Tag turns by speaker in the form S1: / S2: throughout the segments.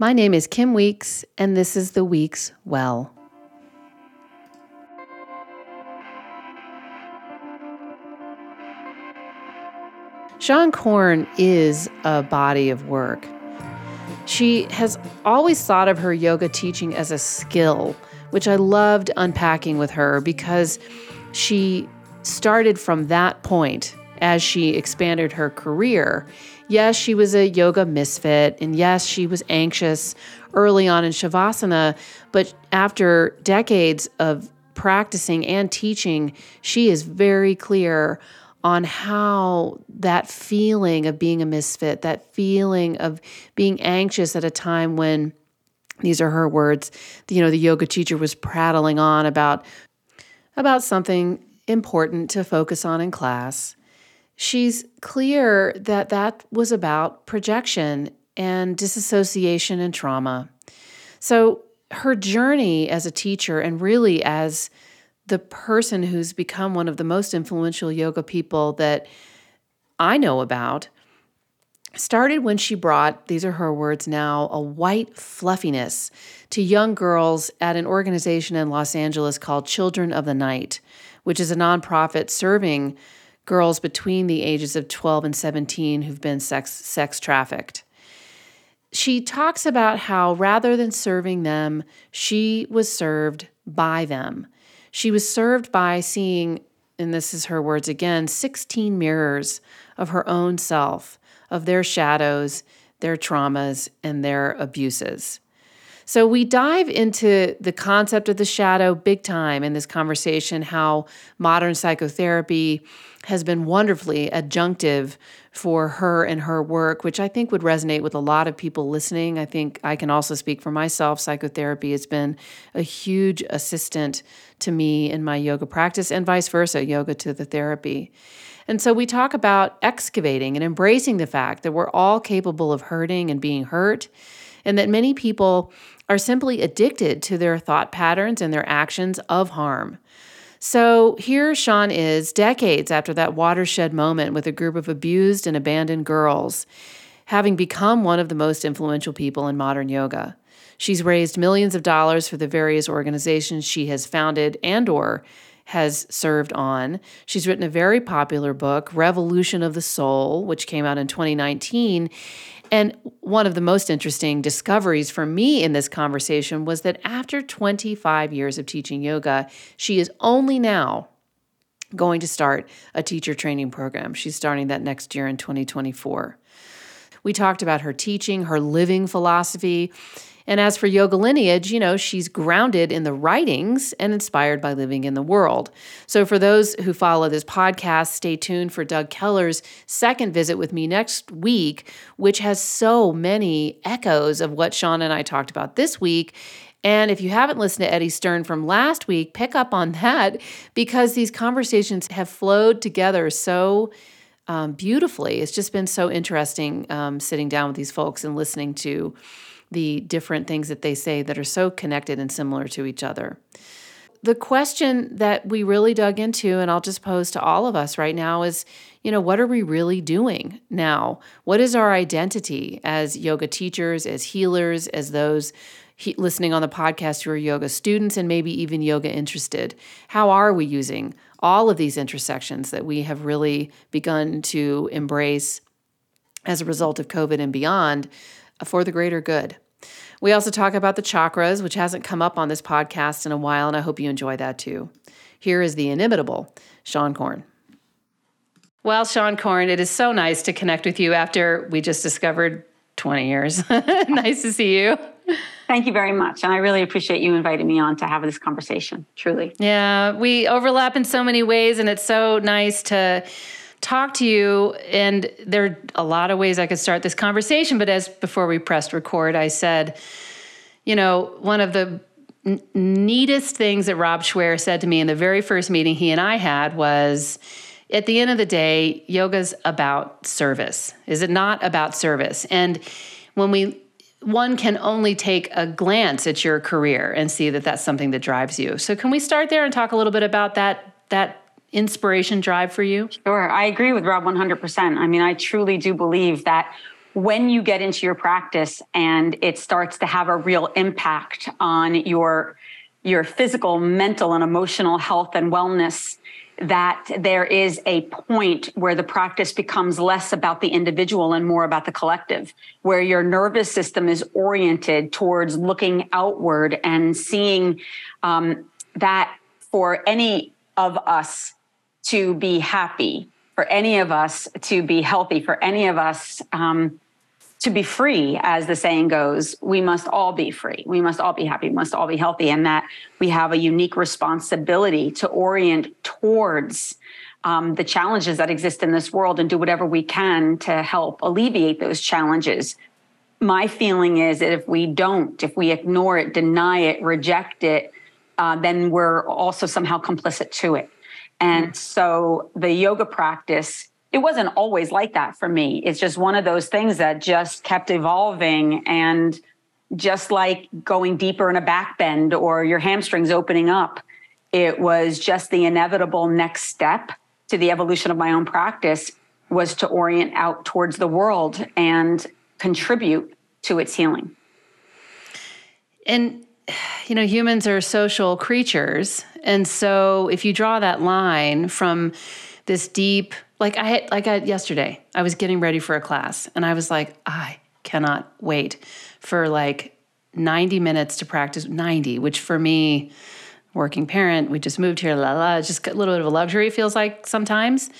S1: My name is Kim Weeks, and this is the Weeks Well. Seane Corn is a body of work. She has always thought of her yoga teaching as a skill, which I loved unpacking with her because she started from that point as she expanded her career. Yes, she was a yoga misfit, and yes, she was anxious early on in Shavasana, but after decades of practicing and teaching, she is very clear on how that feeling of being a misfit, that feeling of being anxious at a time when these are her words, you know, the yoga teacher was prattling on about about something important to focus on in class. She's clear that that was about projection and disassociation and trauma. So, her journey as a teacher and really as the person who's become one of the most influential yoga people that I know about started when she brought, these are her words now, a white fluffiness to young girls at an organization in Los Angeles called Children of the Night, which is a nonprofit serving girls between the ages of 12 and 17 who've been sex, sex trafficked. She talks about how rather than serving them, she was served by them. She was served by seeing, and this is her words again, 16 mirrors of her own self, of their shadows, their traumas, and their abuses. So we dive into the concept of the shadow big time in this conversation, how modern psychotherapy has been wonderfully adjunctive for her and her work, which I think would resonate with a lot of people listening. I think I can also speak for myself. Psychotherapy has been a huge assistant to me in my yoga practice, and vice versa, yoga to the therapy. And so we talk about excavating and embracing the fact that we're all capable of hurting and being hurt, and that many people are simply addicted to their thought patterns and their actions of harm. So here Seane is, decades after that watershed moment with a group of abused and abandoned girls, having become one of the most influential people in modern yoga. She's raised millions of dollars for the various organizations she has founded and or has served on. She's written a very popular book, Revolution of the Soul, which came out in 2019, and one of the most interesting discoveries for me in this conversation was that after 25 years of teaching yoga, she is only now going to start a teacher training program. She's starting that next year in 2024. We talked about her teaching, her living philosophy, and as for yoga lineage, you know, she's grounded in the writings and inspired by living in the world. So for those who follow this podcast, stay tuned for Doug Keller's second visit with me next week, which has so many echoes of what Seane and I talked about this week. And if you haven't listened to Eddie Stern from last week, pick up on that because these conversations have flowed together so um, beautifully. It's just been so interesting um, sitting down with these folks and listening to the different things that they say that are so connected and similar to each other. The question that we really dug into, and I'll just pose to all of us right now, is you know, what are we really doing now? What is our identity as yoga teachers, as healers, as those he- listening on the podcast who are yoga students and maybe even yoga interested? How are we using all of these intersections that we have really begun to embrace as a result of COVID and beyond for the greater good. We also talk about the chakras, which hasn't come up on this podcast in a while, and I hope you enjoy that too. Here is the inimitable Seane Corn. Well, Seane Corn, it is so nice to connect with you after we just discovered 20 years. nice to see you.
S2: Thank you very much. And I really appreciate you inviting me on to have this conversation, truly.
S1: Yeah, we overlap in so many ways, and it's so nice to talk to you and there are a lot of ways I could start this conversation but as before we pressed record I said you know one of the n- neatest things that Rob Schware said to me in the very first meeting he and I had was at the end of the day yoga's about service is it not about service and when we one can only take a glance at your career and see that that's something that drives you. So can we start there and talk a little bit about that that inspiration drive for you?
S2: Sure. I agree with Rob 100%. I mean, I truly do believe that when you get into your practice and it starts to have a real impact on your your physical, mental, and emotional health and wellness, that there is a point where the practice becomes less about the individual and more about the collective, where your nervous system is oriented towards looking outward and seeing um, that for any of us to be happy, for any of us to be healthy, for any of us um, to be free, as the saying goes, we must all be free. We must all be happy. We must all be healthy. And that we have a unique responsibility to orient towards um, the challenges that exist in this world and do whatever we can to help alleviate those challenges. My feeling is that if we don't, if we ignore it, deny it, reject it, uh, then we're also somehow complicit to it. And so the yoga practice it wasn't always like that for me. It's just one of those things that just kept evolving and just like going deeper in a back bend or your hamstrings opening up. It was just the inevitable next step to the evolution of my own practice was to orient out towards the world and contribute to its healing.
S1: And you know, humans are social creatures. And so if you draw that line from this deep like I had like I yesterday, I was getting ready for a class and I was like, I cannot wait for like 90 minutes to practice 90, which for me, working parent, we just moved here, la la, just a little bit of a luxury, feels like sometimes.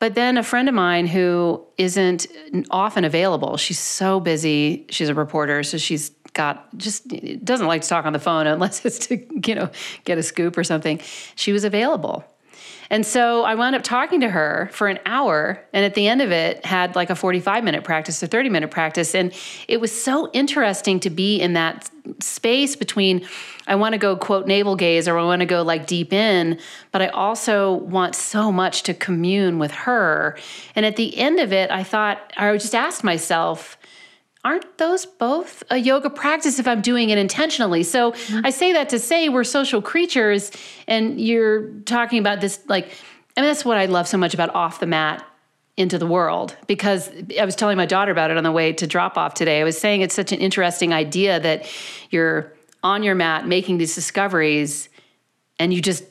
S1: But then a friend of mine who isn't often available, she's so busy. She's a reporter, so she's got just doesn't like to talk on the phone unless it's to, you know, get a scoop or something. She was available. And so I wound up talking to her for an hour, and at the end of it, had like a 45 minute practice or 30 minute practice. And it was so interesting to be in that space between I want to go quote navel gaze or I want to go like deep in, but I also want so much to commune with her. And at the end of it, I thought, I just asked myself, aren't those both a yoga practice if I'm doing it intentionally? So mm-hmm. I say that to say we're social creatures, and you're talking about this like, I mean, that's what I love so much about off the mat into the world because I was telling my daughter about it on the way to drop off today. I was saying it's such an interesting idea that you're on your mat making these discoveries and you just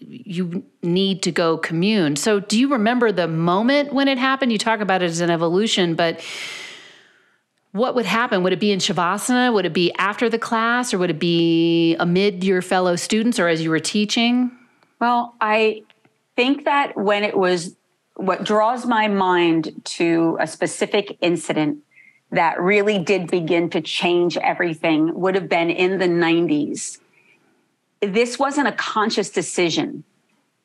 S1: you need to go commune. So do you remember the moment when it happened? You talk about it as an evolution, but what would happen? Would it be in Shavasana? Would it be after the class or would it be amid your fellow students or as you were teaching?
S2: Well, I think that when it was what draws my mind to a specific incident that really did begin to change everything would have been in the 90s. This wasn't a conscious decision.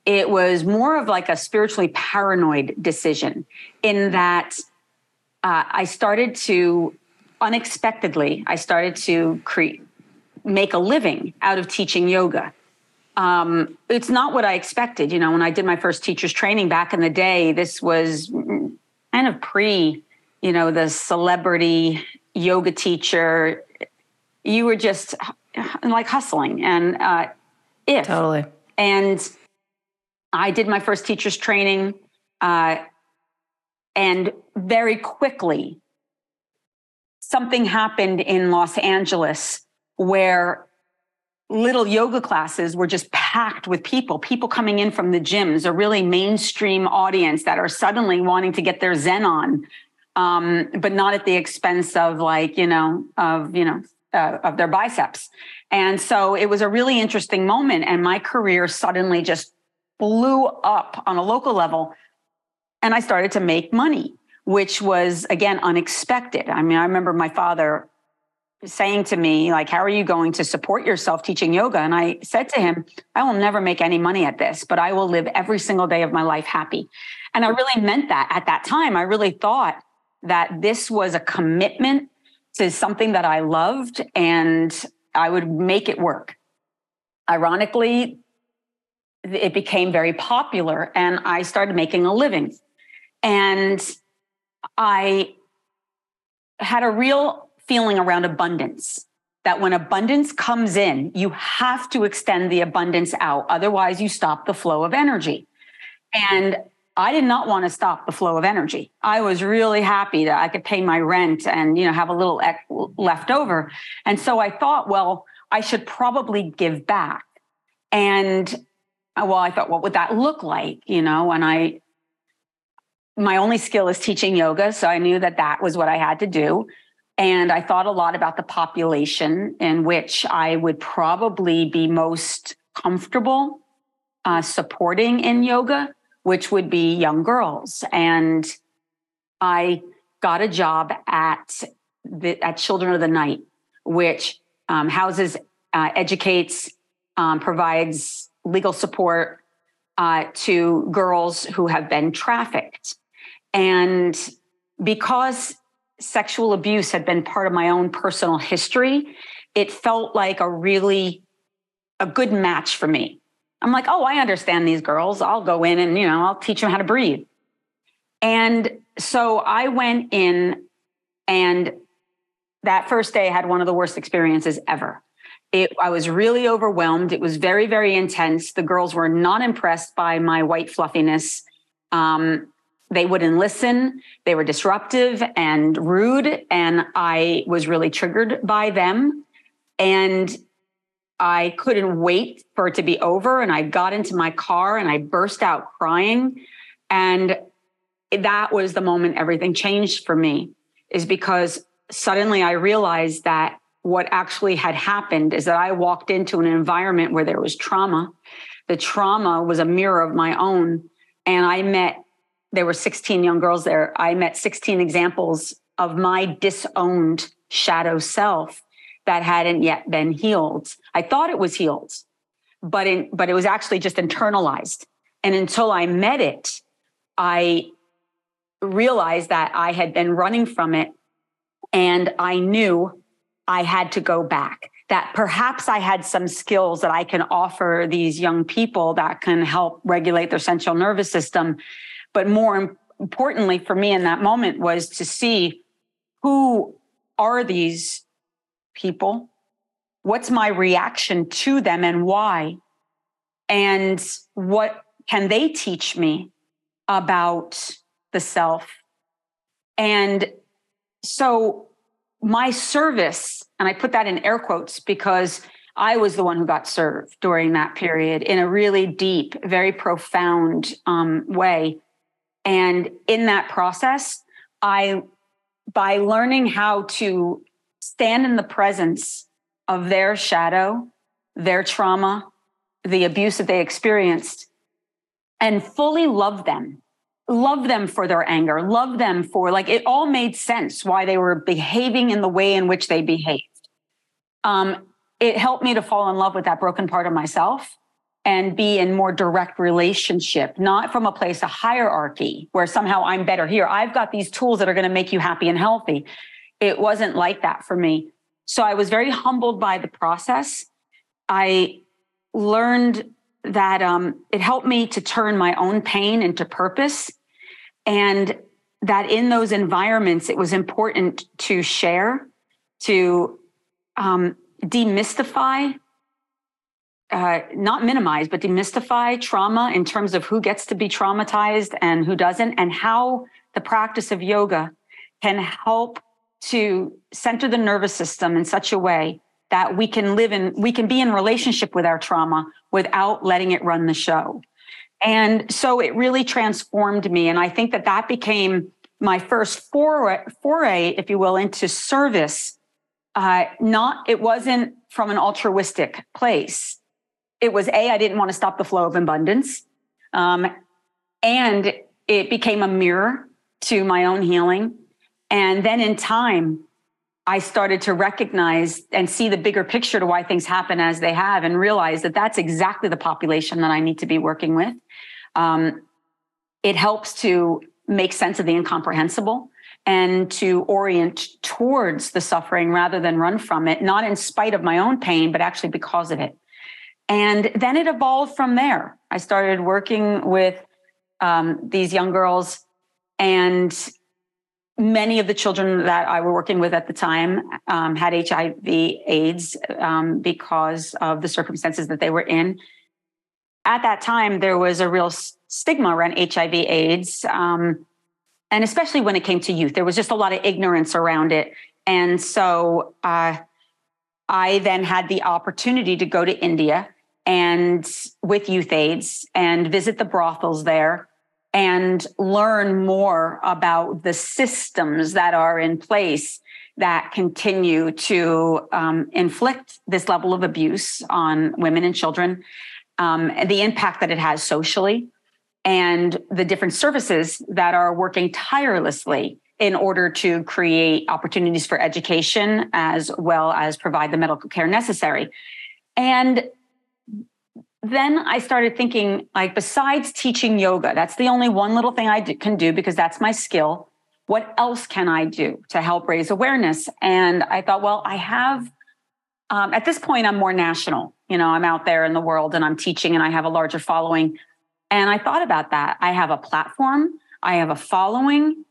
S2: It was more of like a spiritually paranoid decision in that uh, I started to unexpectedly, I started to create, make a living out of teaching yoga. Um, it's not what I expected. You know, when I did my first teacher's training back in the day, this was kind of pre, you know, the celebrity yoga teacher. You were just like hustling and uh, if
S1: totally.
S2: And I did my first teacher's training. Uh, and very quickly, something happened in Los Angeles where little yoga classes were just packed with people, people coming in from the gyms, a really mainstream audience that are suddenly wanting to get their Zen on, um, but not at the expense of like, you know, of, you know, uh, of their biceps. And so it was a really interesting moment. And my career suddenly just blew up on a local level and I started to make money, which was again unexpected. I mean, I remember my father saying to me, like, how are you going to support yourself teaching yoga? And I said to him, I will never make any money at this, but I will live every single day of my life happy. And I really meant that at that time. I really thought that this was a commitment to something that I loved and I would make it work. Ironically, it became very popular and I started making a living. And I had a real feeling around abundance that when abundance comes in, you have to extend the abundance out. Otherwise, you stop the flow of energy. And I did not want to stop the flow of energy. I was really happy that I could pay my rent and you know have a little left over. And so I thought, well, I should probably give back. And well, I thought, what would that look like? You know, and I my only skill is teaching yoga, so I knew that that was what I had to do. And I thought a lot about the population in which I would probably be most comfortable uh, supporting in yoga which would be young girls. And I got a job at the, at Children of the Night, which um, houses, uh, educates, um, provides legal support uh, to girls who have been trafficked. And because sexual abuse had been part of my own personal history, it felt like a really a good match for me I'm like, oh, I understand these girls. I'll go in and, you know, I'll teach them how to breathe. And so I went in, and that first day I had one of the worst experiences ever. It, I was really overwhelmed. It was very, very intense. The girls were not impressed by my white fluffiness. Um, they wouldn't listen. They were disruptive and rude. And I was really triggered by them. And I couldn't wait for it to be over. And I got into my car and I burst out crying. And that was the moment everything changed for me, is because suddenly I realized that what actually had happened is that I walked into an environment where there was trauma. The trauma was a mirror of my own. And I met, there were 16 young girls there. I met 16 examples of my disowned shadow self that hadn't yet been healed. I thought it was healed, but in, but it was actually just internalized. And until I met it, I realized that I had been running from it and I knew I had to go back. That perhaps I had some skills that I can offer these young people that can help regulate their central nervous system. But more importantly for me in that moment was to see who are these people? What's my reaction to them and why? And what can they teach me about the self? And so my service, and I put that in air quotes because I was the one who got served during that period in a really deep, very profound um, way. And in that process, I, by learning how to stand in the presence of their shadow, their trauma, the abuse that they experienced, and fully love them. Love them for their anger, love them for like it all made sense why they were behaving in the way in which they behaved. Um, it helped me to fall in love with that broken part of myself and be in more direct relationship, not from a place of hierarchy where somehow I'm better here. I've got these tools that are going to make you happy and healthy it wasn't like that for me. So I was very humbled by the process. I learned that um, it helped me to turn my own pain into purpose. And that in those environments, it was important to share, to um, demystify, uh, not minimize, but demystify trauma in terms of who gets to be traumatized and who doesn't, and how the practice of yoga can help to center the nervous system in such a way that we can live in we can be in relationship with our trauma without letting it run the show. And so it really transformed me and i think that that became my first foray, foray if you will into service. Uh, not it wasn't from an altruistic place it was a i didn't want to stop the flow of abundance um, and it became a mirror to my own healing and then in time, I started to recognize and see the bigger picture to why things happen as they have and realize that that's exactly the population that I need to be working with. Um, it helps to make sense of the incomprehensible and to orient towards the suffering rather than run from it, not in spite of my own pain, but actually because of it. And then it evolved from there. I started working with um, these young girls and many of the children that I were working with at the time um, had HIV AIDS um, because of the circumstances that they were in. at that time, there was a real stigma around HIV AIDS. Um, and especially when it came to youth, there was just a lot of ignorance around it. And so uh, I then had the opportunity to go to India and with Youth AIDS and visit the brothels there and learn more about the systems that are in place that continue to um, inflict this level of abuse on women and children, um, the impact that it has socially, and the different services that are working tirelessly in order to create opportunities for education as well as provide the medical care necessary. And then I started thinking, like, besides teaching yoga, that's the only one little thing I can do because that's my skill. What else can I do to help raise awareness? And I thought, well, I have, um, at this point, I'm more national. You know, I'm out there in the world and I'm teaching and I have a larger following. And I thought about that. I have a platform, I have a following.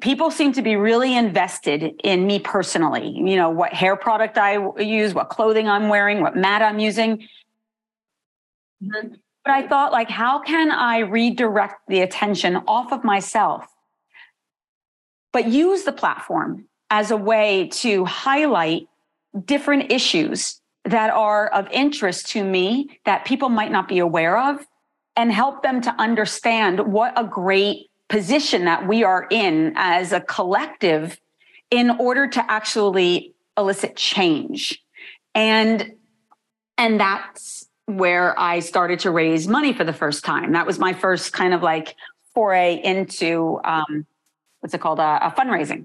S2: People seem to be really invested in me personally. You know, what hair product I use, what clothing I'm wearing, what mat I'm using. But I thought, like, how can I redirect the attention off of myself, but use the platform as a way to highlight different issues that are of interest to me that people might not be aware of and help them to understand what a great position that we are in as a collective in order to actually elicit change. And and that's where I started to raise money for the first time. That was my first kind of like foray into um, what's it called? Uh, a fundraising.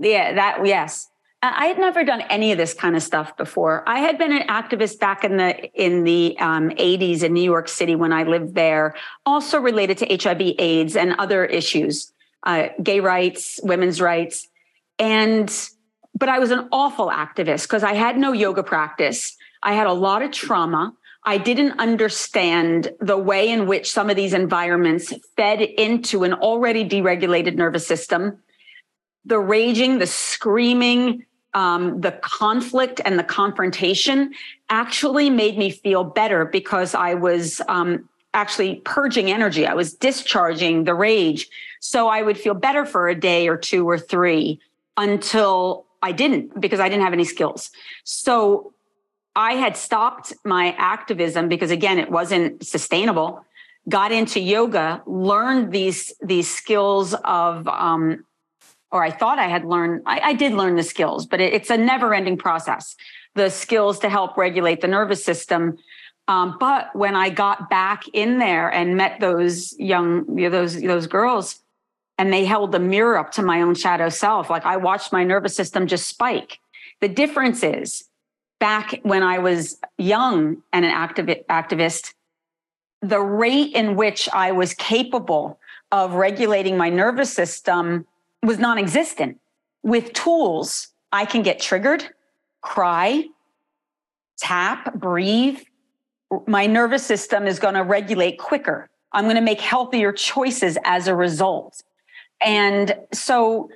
S2: Yeah, that, yes. I had never done any of this kind of stuff before. I had been an activist back in the in the um, 80s in New York City when I lived there, also related to HIV/AIDS and other issues, uh, gay rights, women's rights, and but I was an awful activist because I had no yoga practice. I had a lot of trauma. I didn't understand the way in which some of these environments fed into an already deregulated nervous system. The raging, the screaming, um, the conflict and the confrontation actually made me feel better because I was um, actually purging energy. I was discharging the rage. So I would feel better for a day or two or three until I didn't because I didn't have any skills. So I had stopped my activism because again, it wasn't sustainable. Got into yoga, learned these these skills of, um, or I thought I had learned. I, I did learn the skills, but it, it's a never ending process. The skills to help regulate the nervous system. Um, but when I got back in there and met those young, you know, those those girls, and they held the mirror up to my own shadow self, like I watched my nervous system just spike. The difference is back when I was young and an activi- activist, the rate in which I was capable of regulating my nervous system was non existent. With tools, I can get triggered, cry, tap, breathe. My nervous system is going to regulate quicker. I'm going to make healthier choices as a result. And so,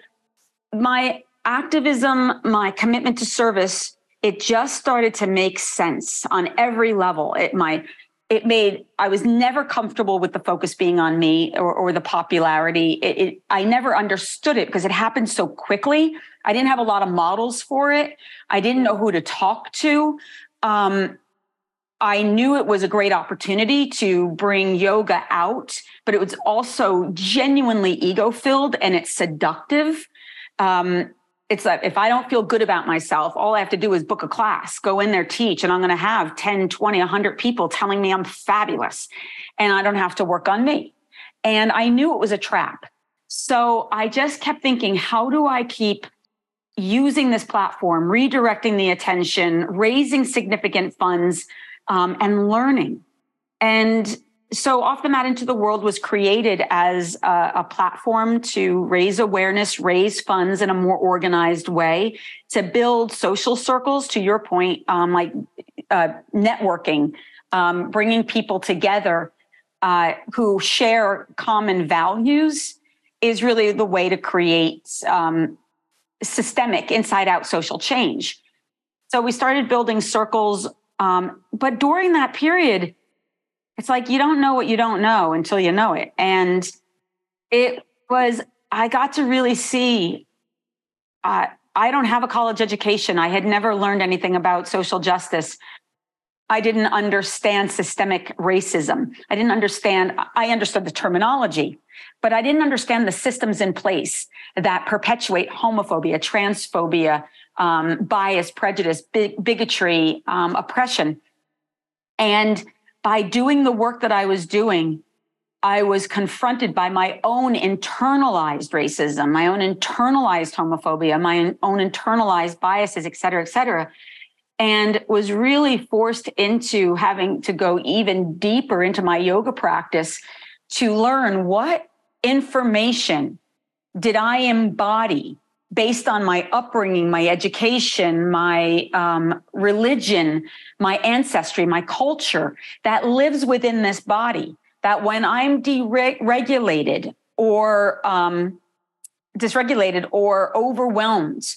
S2: my activism, my commitment to service it just started to make sense on every level. It my it made I was never comfortable with the focus being on me or, or the popularity. It, it, I never understood it because it happened so quickly. I didn't have a lot of models for it. I didn't know who to talk to. Um, I knew it was a great opportunity to bring yoga out, but it was also genuinely ego filled and it's seductive. Um, it's like if I don't feel good about myself, all I have to do is book a class, go in there, teach, and I'm going to have 10, 20, 100 people telling me I'm fabulous and I don't have to work on me. And I knew it was a trap. So I just kept thinking, how do I keep using this platform, redirecting the attention, raising significant funds, um, and learning? And so off the mat into the world was created as a, a, platform to raise awareness raise funds in a more organized way to build social circles to your point um, like uh, networking um, bringing people together uh, who share common values is really the way to create um, systemic inside out social change. So we started building circles um, but during that period, it's like you don't know what you don't know until you know it. And it was, I got to really see. Uh, I don't have a college education. I had never learned anything about social justice. I didn't understand systemic racism. I didn't understand, I understood the terminology, but I didn't understand the systems in place that perpetuate homophobia, transphobia, um, bias, prejudice, big, bigotry, um, oppression. And by doing the work that I was doing, I was confronted by my own internalized racism, my own internalized homophobia, my own internalized biases, et cetera, et cetera, and was really forced into having to go even deeper into my yoga practice to learn what information did I embody based on my upbringing, my education, my um, religion, my ancestry, my culture that lives within this body. That when I'm deregulated or um, dysregulated or overwhelmed,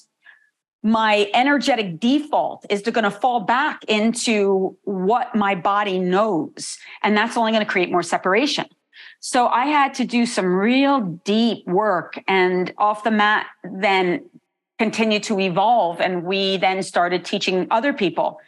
S2: my energetic default is going to fall back into what my body knows. And that's only going to create more separation. So I had to do some real deep work and off the mat then continue to evolve. And we then started teaching other people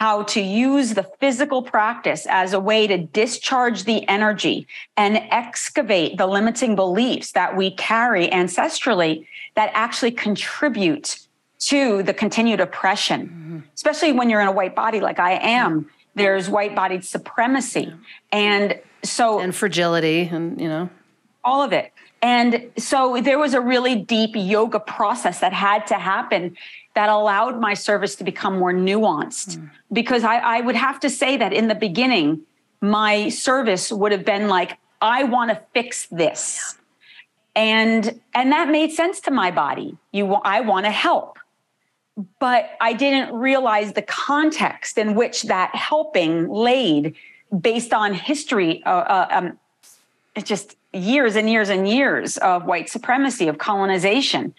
S2: how to use the physical practice as a way to discharge the energy and excavate the limiting beliefs that we carry ancestrally that actually contribute to the continued oppression, mm-hmm. especially when you're in a white body like I am. There's white bodied supremacy. And so
S1: and fragility and you know.
S2: All of it. And so there was a really deep yoga process that had to happen that allowed my service to become more nuanced. Mm. because I, I would have to say that in the beginning my service would have been like i want to fix this. And and that made sense to my body. You i want to help. But i didn't realize the context in which that helping laid based on history, uh, uh, um, it's just years and years and years of white supremacy, of colonization.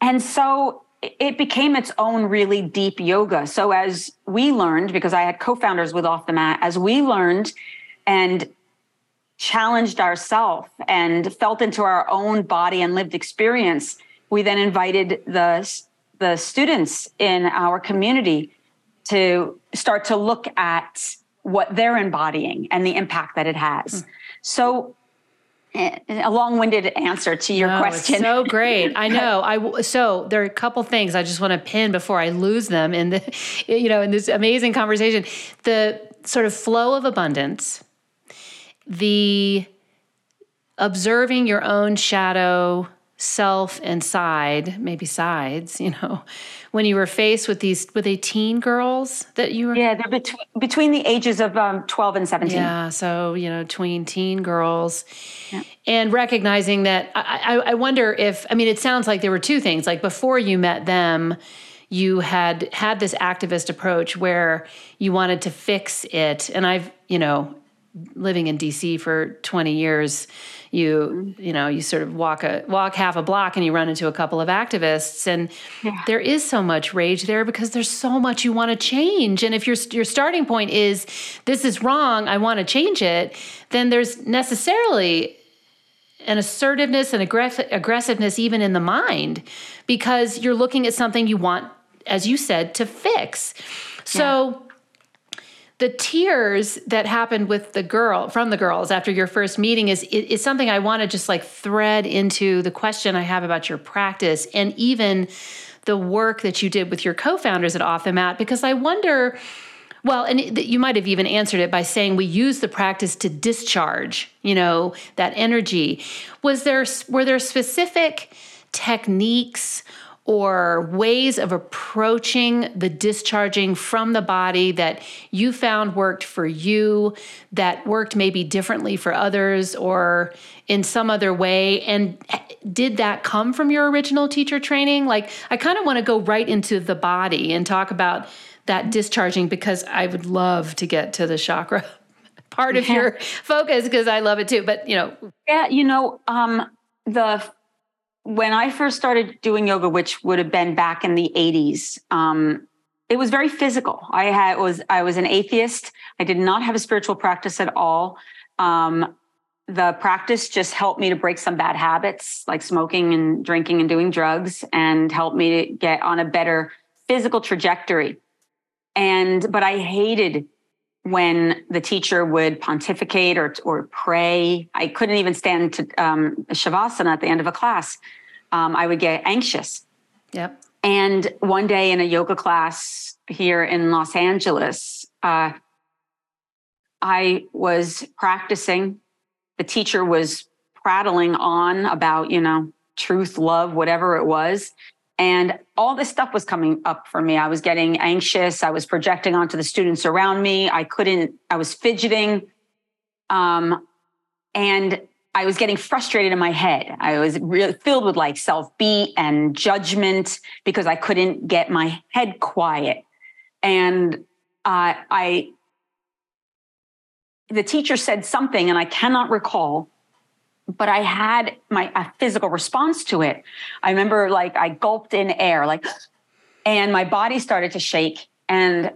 S2: And so it became its own really deep yoga. So as we learned, because I had co-founders with Off the Mat, as we learned and challenged ourselves and felt into our own body and lived experience, we then invited the, the students in our community to start to look at what they're embodying and the impact that it has. Mm. So eh, a long-winded answer to your no, question.
S1: so great. I know. I so there are a couple things I just want to pin before I lose them in the you know in this amazing conversation. The sort of flow of abundance, the observing your own shadow self and side, maybe sides, you know, when you were faced with these, with they teen girls that you were?
S2: Yeah, they're between, between the ages of um, 12 and 17.
S1: Yeah, so, you know, tween teen girls. Yeah. And recognizing that, I, I, I wonder if, I mean, it sounds like there were two things. Like before you met them, you had had this activist approach where you wanted to fix it. And I've, you know, living in DC for 20 years, you mm-hmm. you know you sort of walk a walk half a block and you run into a couple of activists. And yeah. there is so much rage there because there's so much you want to change. And if your your starting point is this is wrong I want to change it then there's necessarily an assertiveness and aggress- aggressiveness even in the mind because you're looking at something you want as you said to fix. So yeah the tears that happened with the girl from the girls after your first meeting is is something I want to just like thread into the question I have about your practice and even the work that you did with your co-founders at Off the Mat because I wonder well and you might have even answered it by saying we use the practice to discharge you know that energy. Was there were there specific techniques or ways of approaching the discharging from the body that you found worked for you, that worked maybe differently for others or in some other way? And did that come from your original teacher training? Like, I kind of want to go right into the body and talk about that discharging because I would love to get to the chakra part of yeah. your focus because I love it too. But, you know,
S2: yeah, you know, um, the when I first started doing yoga, which would have been back in the 80s, um, it was very physical. I had was I was an atheist. I did not have a spiritual practice at all. Um, the practice just helped me to break some bad habits like smoking and drinking and doing drugs and helped me to get on a better physical trajectory. And but I hated when the teacher would pontificate or or pray. I couldn't even stand to um, shavasana at the end of a class. Um, I would get anxious.
S1: Yep.
S2: And one day in a yoga class here in Los Angeles, uh, I was practicing. The teacher was prattling on about, you know, truth, love, whatever it was. And all this stuff was coming up for me. I was getting anxious. I was projecting onto the students around me. I couldn't, I was fidgeting. Um, and I was getting frustrated in my head. I was really filled with like self beat and judgment because I couldn't get my head quiet. And uh, I, the teacher said something, and I cannot recall, but I had my a physical response to it. I remember like I gulped in air, like, and my body started to shake. And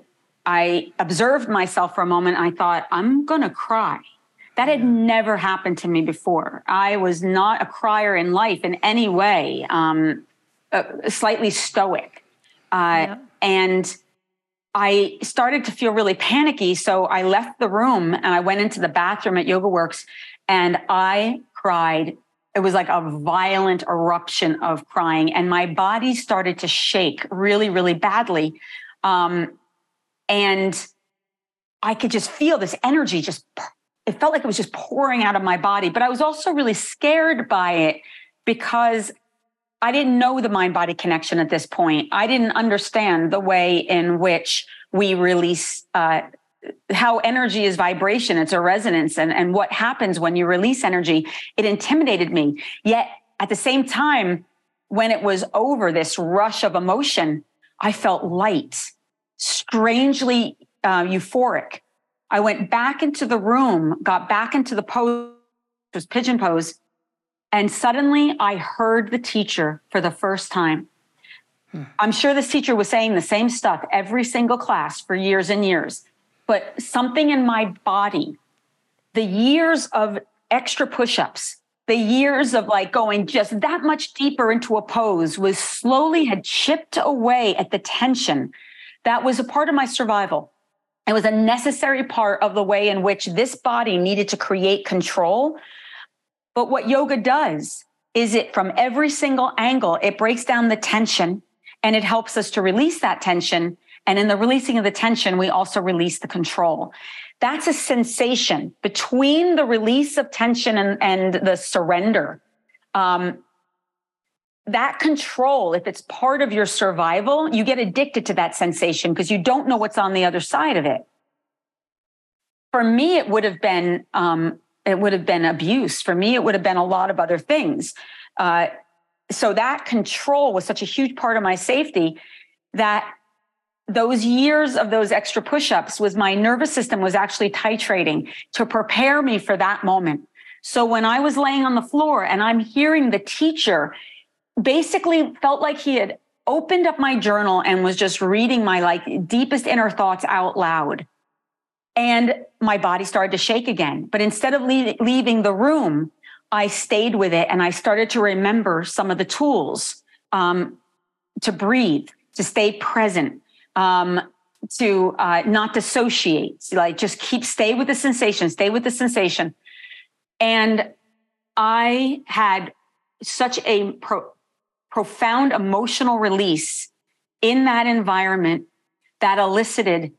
S2: I observed myself for a moment. I thought, I'm going to cry. That had never happened to me before. I was not a crier in life in any way, um, uh, slightly stoic. Uh, yeah. And I started to feel really panicky. So I left the room and I went into the bathroom at Yoga Works and I cried. It was like a violent eruption of crying, and my body started to shake really, really badly. Um, and I could just feel this energy just it felt like it was just pouring out of my body. But I was also really scared by it because I didn't know the mind body connection at this point. I didn't understand the way in which we release, uh, how energy is vibration, it's a resonance, and, and what happens when you release energy. It intimidated me. Yet at the same time, when it was over, this rush of emotion, I felt light, strangely uh, euphoric. I went back into the room, got back into the pose, was pigeon pose, and suddenly I heard the teacher for the first time. Hmm. I'm sure this teacher was saying the same stuff every single class for years and years, but something in my body, the years of extra push ups, the years of like going just that much deeper into a pose was slowly had chipped away at the tension that was a part of my survival. It was a necessary part of the way in which this body needed to create control. But what yoga does is it from every single angle, it breaks down the tension and it helps us to release that tension. And in the releasing of the tension, we also release the control. That's a sensation between the release of tension and, and the surrender. Um, that control, if it's part of your survival, you get addicted to that sensation because you don't know what's on the other side of it. For me, it would have been um, it would have been abuse. For me, it would have been a lot of other things. Uh, so that control was such a huge part of my safety that those years of those extra push-ups was my nervous system was actually titrating to prepare me for that moment. So when I was laying on the floor and I'm hearing the teacher basically felt like he had opened up my journal and was just reading my like deepest inner thoughts out loud. And my body started to shake again. But instead of leaving the room, I stayed with it and I started to remember some of the tools um, to breathe, to stay present, um, to uh, not dissociate, like just keep, stay with the sensation, stay with the sensation. And I had such a pro- profound emotional release in that environment that elicited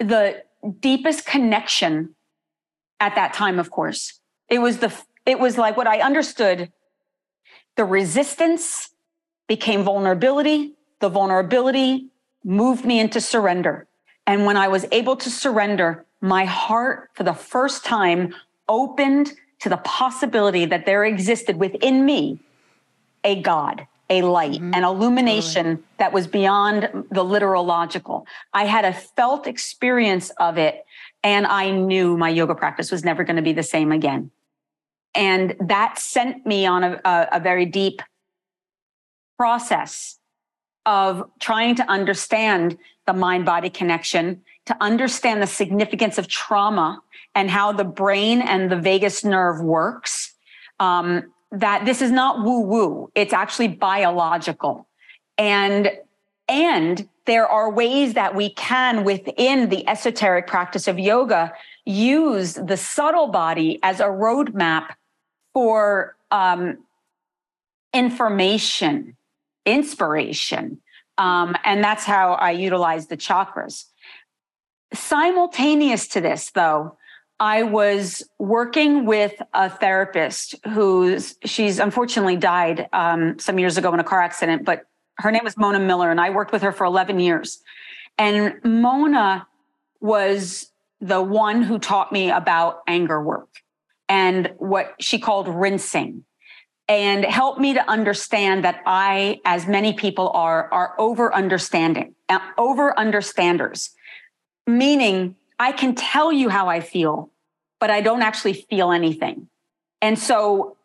S2: the deepest connection at that time of course. It was the it was like what i understood the resistance became vulnerability. The vulnerability moved me into surrender. And when i was able to surrender my heart for the first time opened to the possibility that there existed within me a God, a light, mm-hmm. an illumination totally. that was beyond the literal logical. I had a felt experience of it, and I knew my yoga practice was never going to be the same again. And that sent me on a, a, a very deep process of trying to understand the mind body connection, to understand the significance of trauma and how the brain and the vagus nerve works. Um, that this is not woo woo, it's actually biological. And and there are ways that we can, within the esoteric practice of yoga, use the subtle body as a roadmap for um, information, inspiration. Um, and that's how I utilize the chakras. Simultaneous to this, though, I was working with a therapist who's she's unfortunately died um, some years ago in a car accident, but her name was Mona Miller, and I worked with her for 11 years. And Mona was the one who taught me about anger work and what she called rinsing and helped me to understand that I, as many people are, are over understanding, uh, over understanders, meaning I can tell you how I feel, but I don't actually feel anything. And so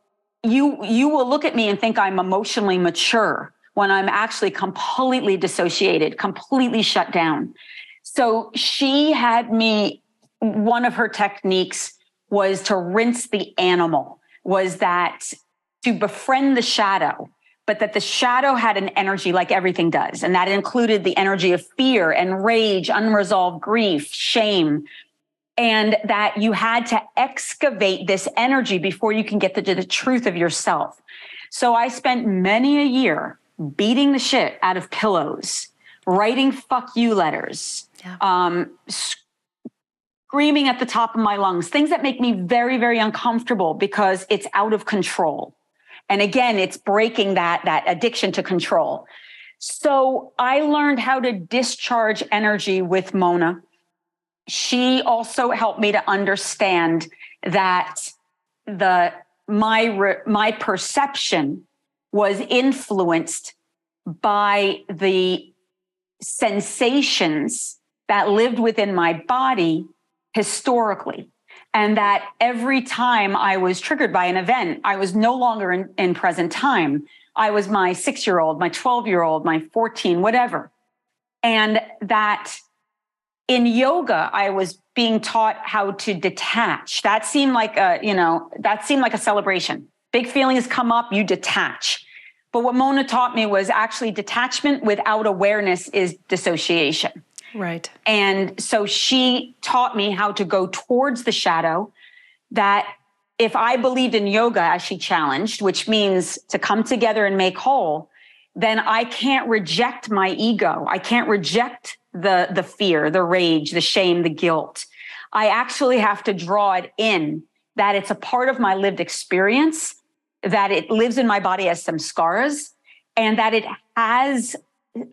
S2: you you will look at me and think I'm emotionally mature when I'm actually completely dissociated, completely shut down. So she had me, one of her techniques was to rinse the animal, was that to befriend the shadow, but that the shadow had an energy like everything does. And that included the energy of fear and rage, unresolved grief, shame. And that you had to excavate this energy before you can get to the truth of yourself. So I spent many a year beating the shit out of pillows, writing fuck you letters, yeah. um, screaming at the top of my lungs, things that make me very, very uncomfortable because it's out of control. And again, it's breaking that, that addiction to control. So I learned how to discharge energy with Mona. She also helped me to understand that the my my perception was influenced by the sensations that lived within my body historically. And that every time I was triggered by an event, I was no longer in, in present time. I was my six year old, my 12 year old, my 14, whatever. And that in yoga, I was being taught how to detach. That seemed like a, you know, that seemed like a celebration. Big feelings come up, you detach. But what Mona taught me was actually detachment without awareness is dissociation.
S1: Right.
S2: And so she taught me how to go towards the shadow that if I believed in yoga as she challenged, which means to come together and make whole, then I can't reject my ego. I can't reject the, the fear, the rage, the shame, the guilt. I actually have to draw it in that it's a part of my lived experience that it lives in my body as some scars and that it has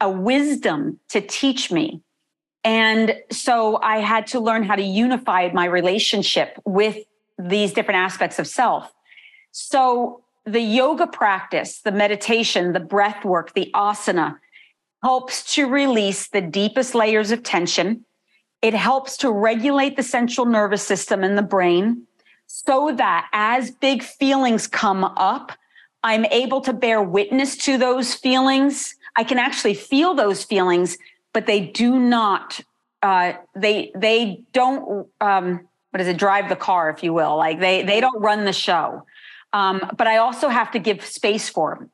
S2: a wisdom to teach me. And so I had to learn how to unify my relationship with these different aspects of self. So the yoga practice, the meditation, the breath work, the asana helps to release the deepest layers of tension. It helps to regulate the central nervous system and the brain so that as big feelings come up, I'm able to bear witness to those feelings. I can actually feel those feelings, but they do not, uh, they, they don't, um, what is it, drive the car, if you will. Like they, they don't run the show. Um, but I also have to give space for them.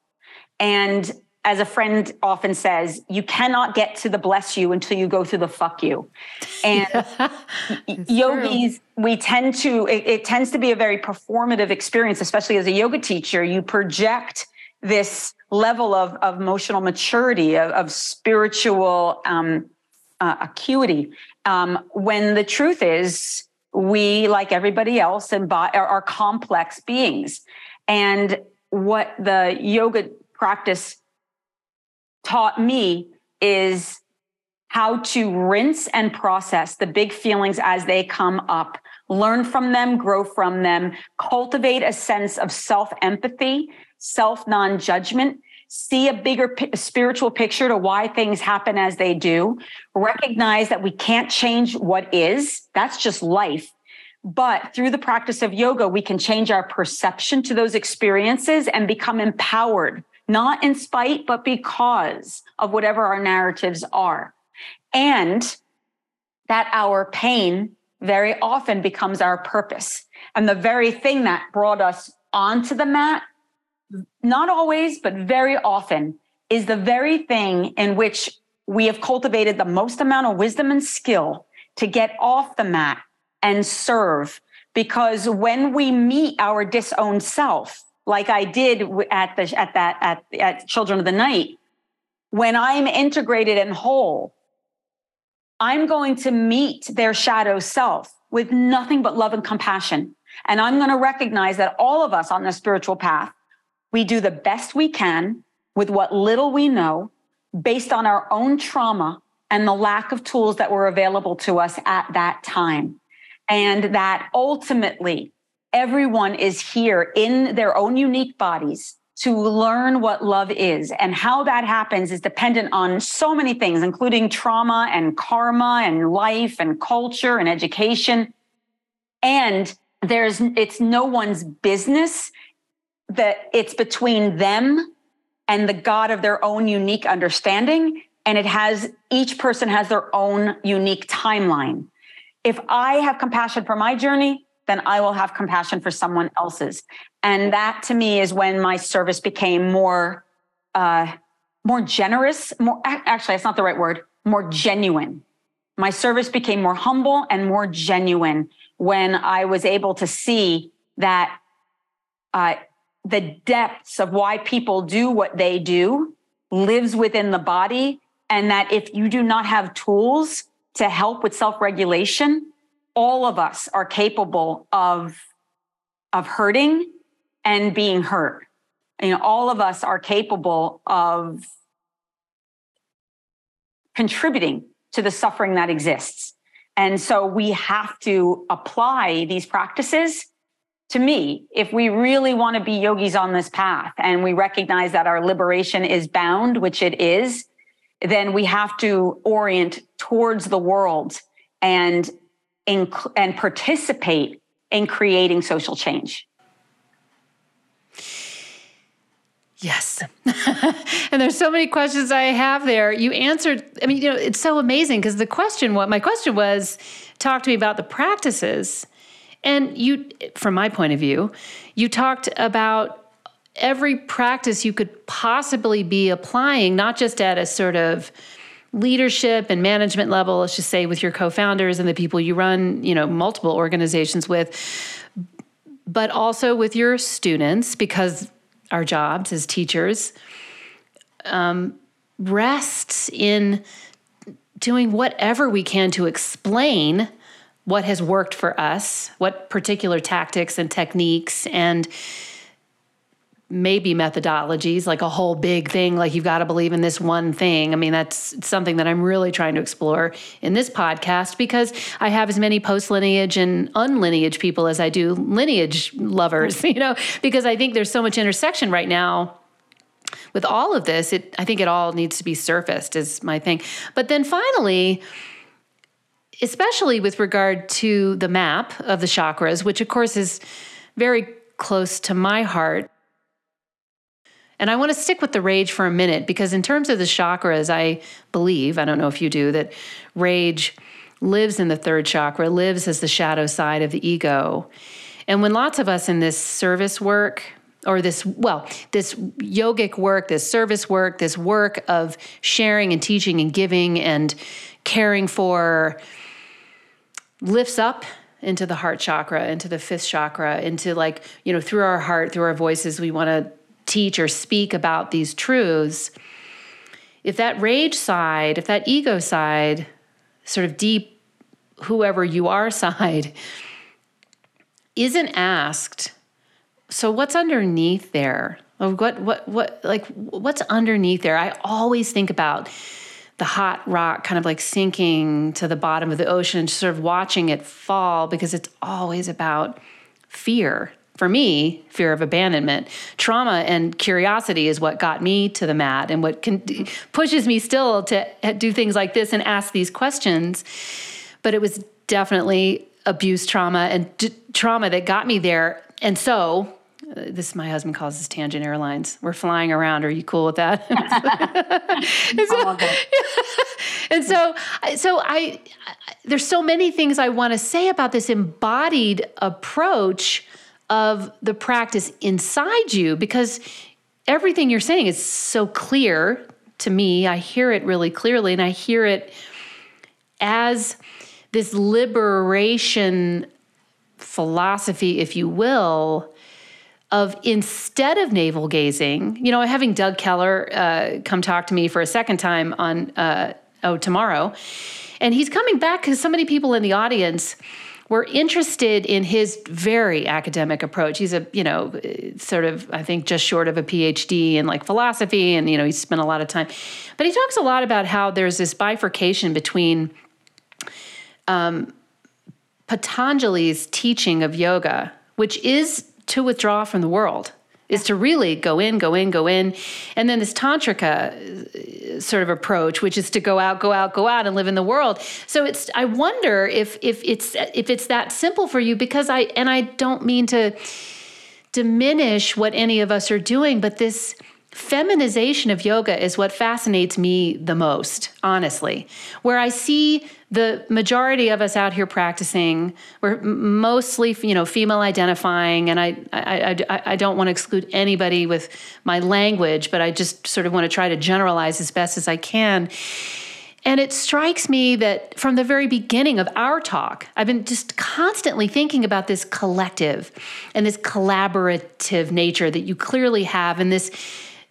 S2: And as a friend often says, you cannot get to the bless you until you go through the fuck you. And yogis, true. we tend to, it, it, tends to be a very performative experience, especially as a yoga teacher. You project this level of, of emotional maturity, of, of spiritual um, uh, acuity, um, when the truth is, we, like everybody else, and are, are complex beings. And what the yoga practice taught me is how to rinse and process the big feelings as they come up, learn from them, grow from them, cultivate a sense of self empathy, self non judgment, see a bigger p- spiritual picture to why things happen as they do, recognize that we can't change what is, that's just life. But through the practice of yoga, we can change our perception to those experiences and become empowered not in spite, but because of whatever our narratives are. And that our pain very often becomes our purpose. And the very thing that brought us onto the mat, not always, but very often, is the very thing in which we have cultivated the most amount of wisdom and skill to get off the mat and serve. Because when we meet our disowned self, like I did at the at that at, at Children of the Night, when I'm integrated and whole, I'm going to meet their shadow self with nothing but love and compassion. And I'm going to recognize that all of us on the spiritual path, we do the best we can with what little we know based on our own trauma and the lack of tools that were available to us at that time. And that ultimately, everyone is here in their own unique bodies to learn what love is. And how that happens is dependent on so many things, including trauma and karma and life and culture and education. And there's, it's no one's business that it's between them and the God of their own unique understanding. And it has, each person has their own unique timeline. If I have compassion for my journey, then I will have compassion for someone else's. And that to me is when my service became more, uh, more generous. More actually, that's not the right word. More genuine. My service became more humble and more genuine when I was able to see that uh, the depths of why people do what they do lives within the body and that if you do not have tools to help with self-regulation all of us are capable of of hurting and being hurt. You know all of us are capable of contributing to the suffering that exists. And so we have to apply these practices to me, if we really want to be yogis on this path and we recognize that our liberation is bound, which it is, then we have to orient towards the world and inc- and participate in creating social change.
S1: Yes. and there's so many questions I have there. You answered, I mean, you know, it's so amazing because the question, what my question was, talk to me about the practices. And you, from my point of view, you talked about every practice you could possibly be applying, not just at a sort of leadership and management level, let's just say with your co-founders and the people you run, you know, multiple organizations with, but also with your students, because our jobs as teachers um, rests in doing whatever we can to explain what has worked for us, what particular tactics and techniques and maybe methodologies, like a whole big thing, like you've got to believe in this one thing. I mean, that's something that I'm really trying to explore in this podcast because I have as many post lineage and unlineage people as I do lineage lovers, you know, because I think there's so much intersection right now with all of this. It, I think it all needs to be surfaced, is my thing. But then finally, especially with regard to the map of the chakras, which of course is very close to my heart. And I want to stick with the rage for a minute because, in terms of the chakras, I believe, I don't know if you do, that rage lives in the third chakra, lives as the shadow side of the ego. And when lots of us in this service work, or this, well, this yogic work, this service work, this work of sharing and teaching and giving and caring for, lifts up into the heart chakra, into the fifth chakra, into like, you know, through our heart, through our voices, we want to teach or speak about these truths. If that rage side, if that ego side, sort of deep, whoever you are side, isn't asked, so what's underneath there? What, what, what, like, what's underneath there? I always think about the hot rock kind of like sinking to the bottom of the ocean, sort of watching it fall because it's always about fear. For me, fear of abandonment, trauma, and curiosity is what got me to the mat and what can, pushes me still to do things like this and ask these questions. But it was definitely abuse trauma and d- trauma that got me there. And so this my husband calls this tangent airlines. We're flying around. Are you cool with that? and, so, and so, so I, there's so many things I want to say about this embodied approach of the practice inside you because everything you're saying is so clear to me. I hear it really clearly, and I hear it as this liberation philosophy, if you will, of instead of navel gazing, you know, having Doug Keller uh, come talk to me for a second time on uh, oh tomorrow, and he's coming back because so many people in the audience were interested in his very academic approach. He's a, you know, sort of, I think, just short of a PhD in like philosophy, and you know, he's spent a lot of time. But he talks a lot about how there's this bifurcation between um, Patanjali's teaching of yoga, which is to withdraw from the world, is to really go in, go in, go in. And then this tantrika uh, sort of approach, which is to go out, go out, go out and live in the world. So it's I wonder if if it's if it's that simple for you because I and I don't mean to diminish what any of us are doing, but this feminization of yoga is what fascinates me the most, honestly. Where I see the majority of us out here practicing, we're mostly, you know, female identifying, and I, I, I, I don't want to exclude anybody with my language, but I just sort of want to try to generalize as best as I can. And it strikes me that from the very beginning of our talk, I've been just constantly thinking about this collective and this collaborative nature that you clearly have, and this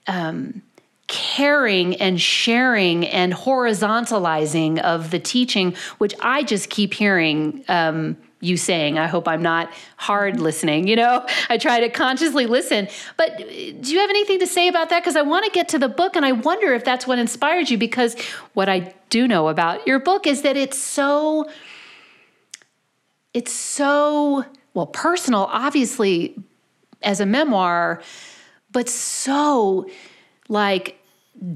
S1: um, caring and sharing and horizontalizing of the teaching, which I just keep hearing um, you saying. I hope I'm not hard listening. You know, I try to consciously listen. But do you have anything to say about that? Because I want to get to the book and I wonder if that's what inspired you. Because what I do know about your book is that it's so, it's so, well, personal, obviously, as a memoir but so like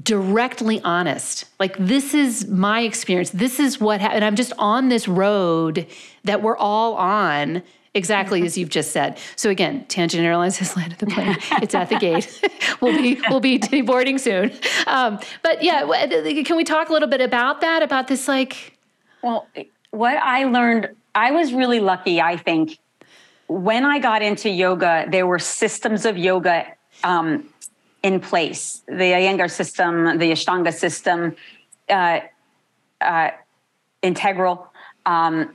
S1: directly honest. Like this is my experience. This is what happened. I'm just on this road that we're all on. Exactly as you've just said. So again, Tangent Airlines has landed the plane. It's at the gate. we'll be we'll be boarding soon. Um, but yeah, can we talk a little bit about that? About this, like,
S2: well, what I learned, I was really lucky. I think when I got into yoga, there were systems of yoga um, in place the Iyengar system, the Ashtanga system, uh, uh, integral. Um,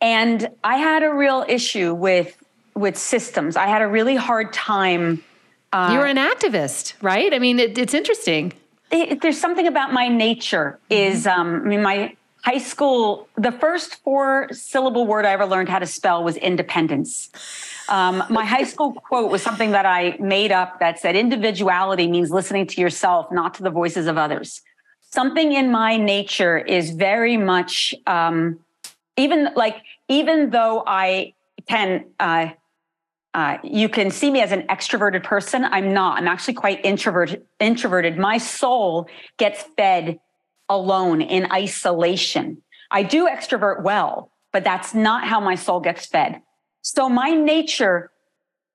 S2: and I had a real issue with with systems. I had a really hard time.
S1: Uh, You're an activist, right? I mean, it, it's interesting.
S2: It, there's something about my nature. Mm-hmm. Is um, I mean, my high school. The first four syllable word I ever learned how to spell was independence. Um, my high school quote was something that I made up that said, individuality means listening to yourself, not to the voices of others. Something in my nature is very much, um, even like, even though I can, uh, uh, you can see me as an extroverted person. I'm not. I'm actually quite introverted. Introverted. My soul gets fed alone in isolation. I do extrovert well, but that's not how my soul gets fed. So my nature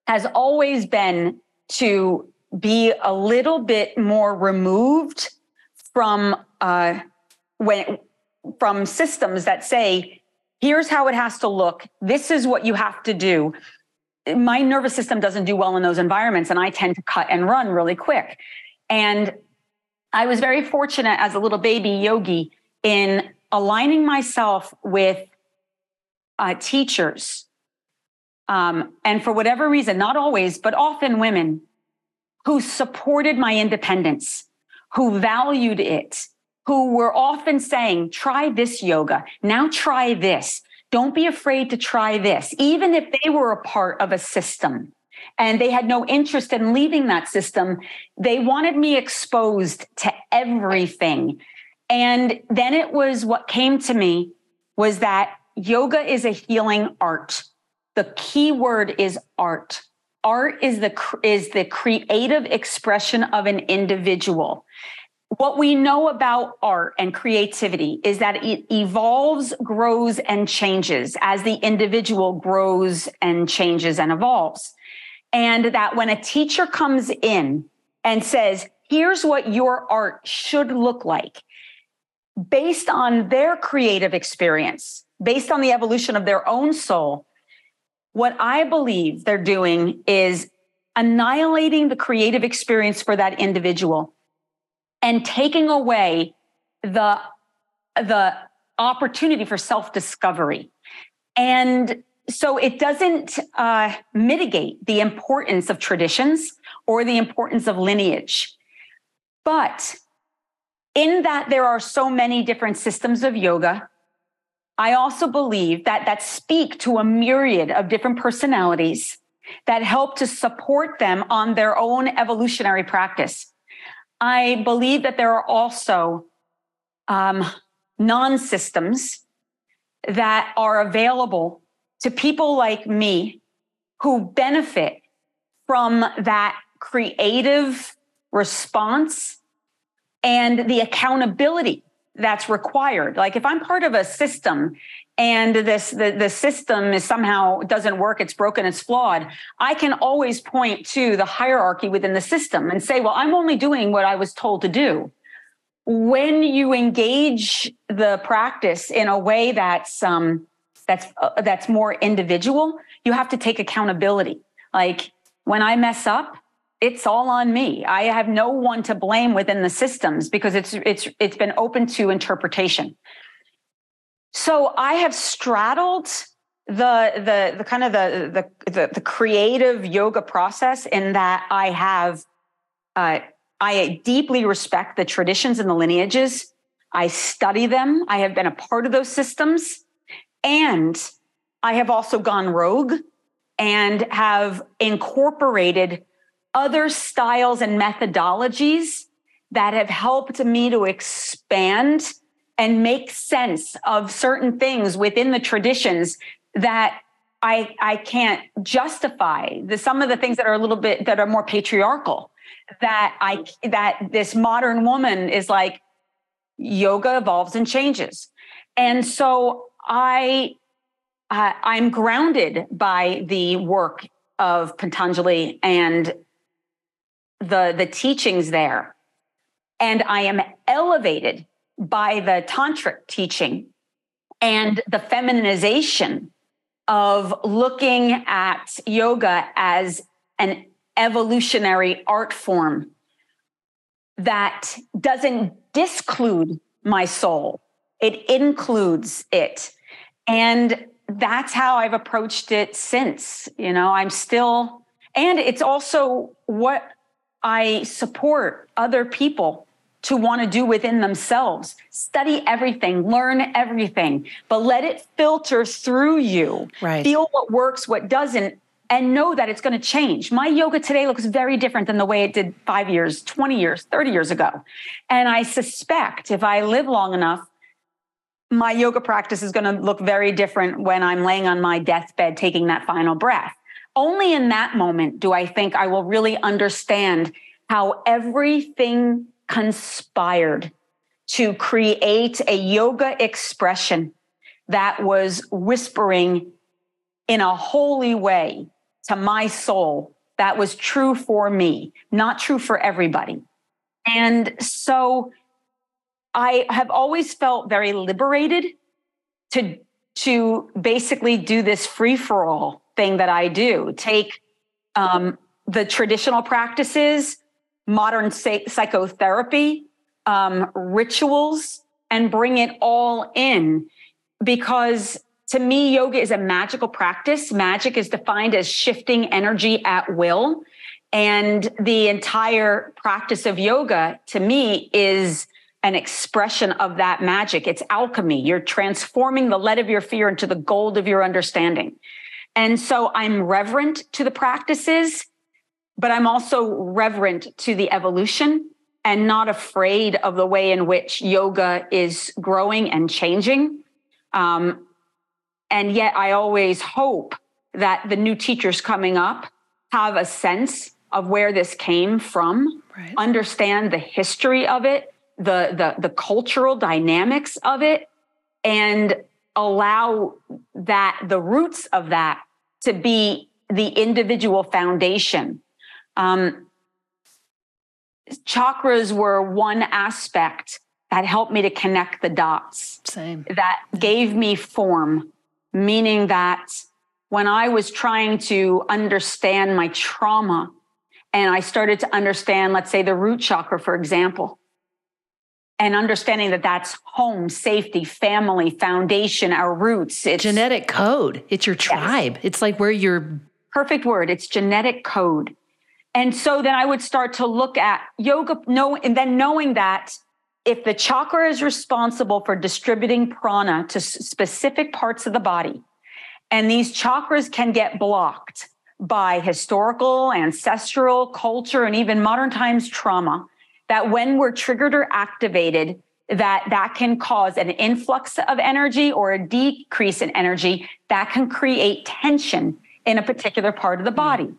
S2: has always been to be a little bit more removed from uh, when from systems that say, "Here's how it has to look. This is what you have to do." My nervous system doesn't do well in those environments, and I tend to cut and run really quick. And I was very fortunate as a little baby yogi in aligning myself with uh, teachers um, and for whatever reason, not always, but often women who supported my independence, who valued it, who were often saying, try this yoga. Now try this. Don't be afraid to try this, even if they were a part of a system and they had no interest in leaving that system. They wanted me exposed to everything. And then it was what came to me was that yoga is a healing art the key word is art. Art is the is the creative expression of an individual. What we know about art and creativity is that it evolves grows and changes as the individual grows and changes and evolves. And that when a teacher comes in and says, here's what your art should look like, based on their creative experience, based on the evolution of their own soul, what I believe they're doing is annihilating the creative experience for that individual and taking away the, the opportunity for self discovery. And so it doesn't uh, mitigate the importance of traditions or the importance of lineage. But in that there are so many different systems of yoga, I also believe that that speak to a myriad of different personalities that help to support them on their own evolutionary practice. I believe that there are also um, non systems that are available to people like me who benefit from that creative response and the accountability that's required. Like if I'm part of a system and this the, the system is somehow doesn't work, it's broken, it's flawed, I can always point to the hierarchy within the system and say, well, I'm only doing what I was told to do. When you engage the practice in a way that's um, that's uh, that's more individual, you have to take accountability. Like when I mess up, it's all on me. I have no one to blame within the systems because it's it's it's been open to interpretation. So I have straddled the the the kind of the the the, the creative yoga process in that I have uh, I deeply respect the traditions and the lineages. I study them. I have been a part of those systems, and I have also gone rogue and have incorporated other styles and methodologies that have helped me to expand and make sense of certain things within the traditions that I, I can't justify the, some of the things that are a little bit that are more patriarchal that I that this modern woman is like yoga evolves and changes. And so I uh, I'm grounded by the work of Patanjali and the the teachings there. And i am elevated by the tantric teaching and the feminization of looking at yoga as an evolutionary art form that doesn't disclude my soul. It includes it. And that's how i've approached it since you know i'm still and it's also what I support other people to want to do within themselves. Study everything, learn everything, but let it filter through you.
S1: Right.
S2: Feel what works, what doesn't, and know that it's going to change. My yoga today looks very different than the way it did five years, 20 years, 30 years ago. And I suspect if I live long enough, my yoga practice is going to look very different when I'm laying on my deathbed taking that final breath only in that moment do I think I will really understand how everything conspired to create a yoga expression that was whispering in a holy way to my soul that was true for me, not true for everybody. And so I have always felt very liberated to, to basically do this free for all thing that I do. Take um, the traditional practices, modern psychotherapy, um, rituals, and bring it all in. Because to me, yoga is a magical practice. Magic is defined as shifting energy at will. And the entire practice of yoga to me is an expression of that magic. It's alchemy. You're transforming the lead of your fear into the gold of your understanding. And so I'm reverent to the practices, but I'm also reverent to the evolution and not afraid of the way in which yoga is growing and changing. Um, and yet, I always hope that the new teachers coming up have a sense of where this came from, right. understand the history of it, the, the, the cultural dynamics of it, and allow that the roots of that to be the individual foundation. Um, chakras were one aspect that helped me to connect the dots.
S1: Same.
S2: That gave me form, meaning that when I was trying to understand my trauma and I started to understand, let's say, the root chakra, for example, and understanding that that's home, safety, family, foundation, our roots.
S1: It's genetic code. It's your tribe. Yes. It's like where you're.
S2: Perfect word. It's genetic code. And so then I would start to look at yoga, know, and then knowing that if the chakra is responsible for distributing prana to specific parts of the body, and these chakras can get blocked by historical, ancestral, culture, and even modern times trauma, that when we're triggered or activated, that that can cause an influx of energy or a decrease in energy that can create tension in a particular part of the body.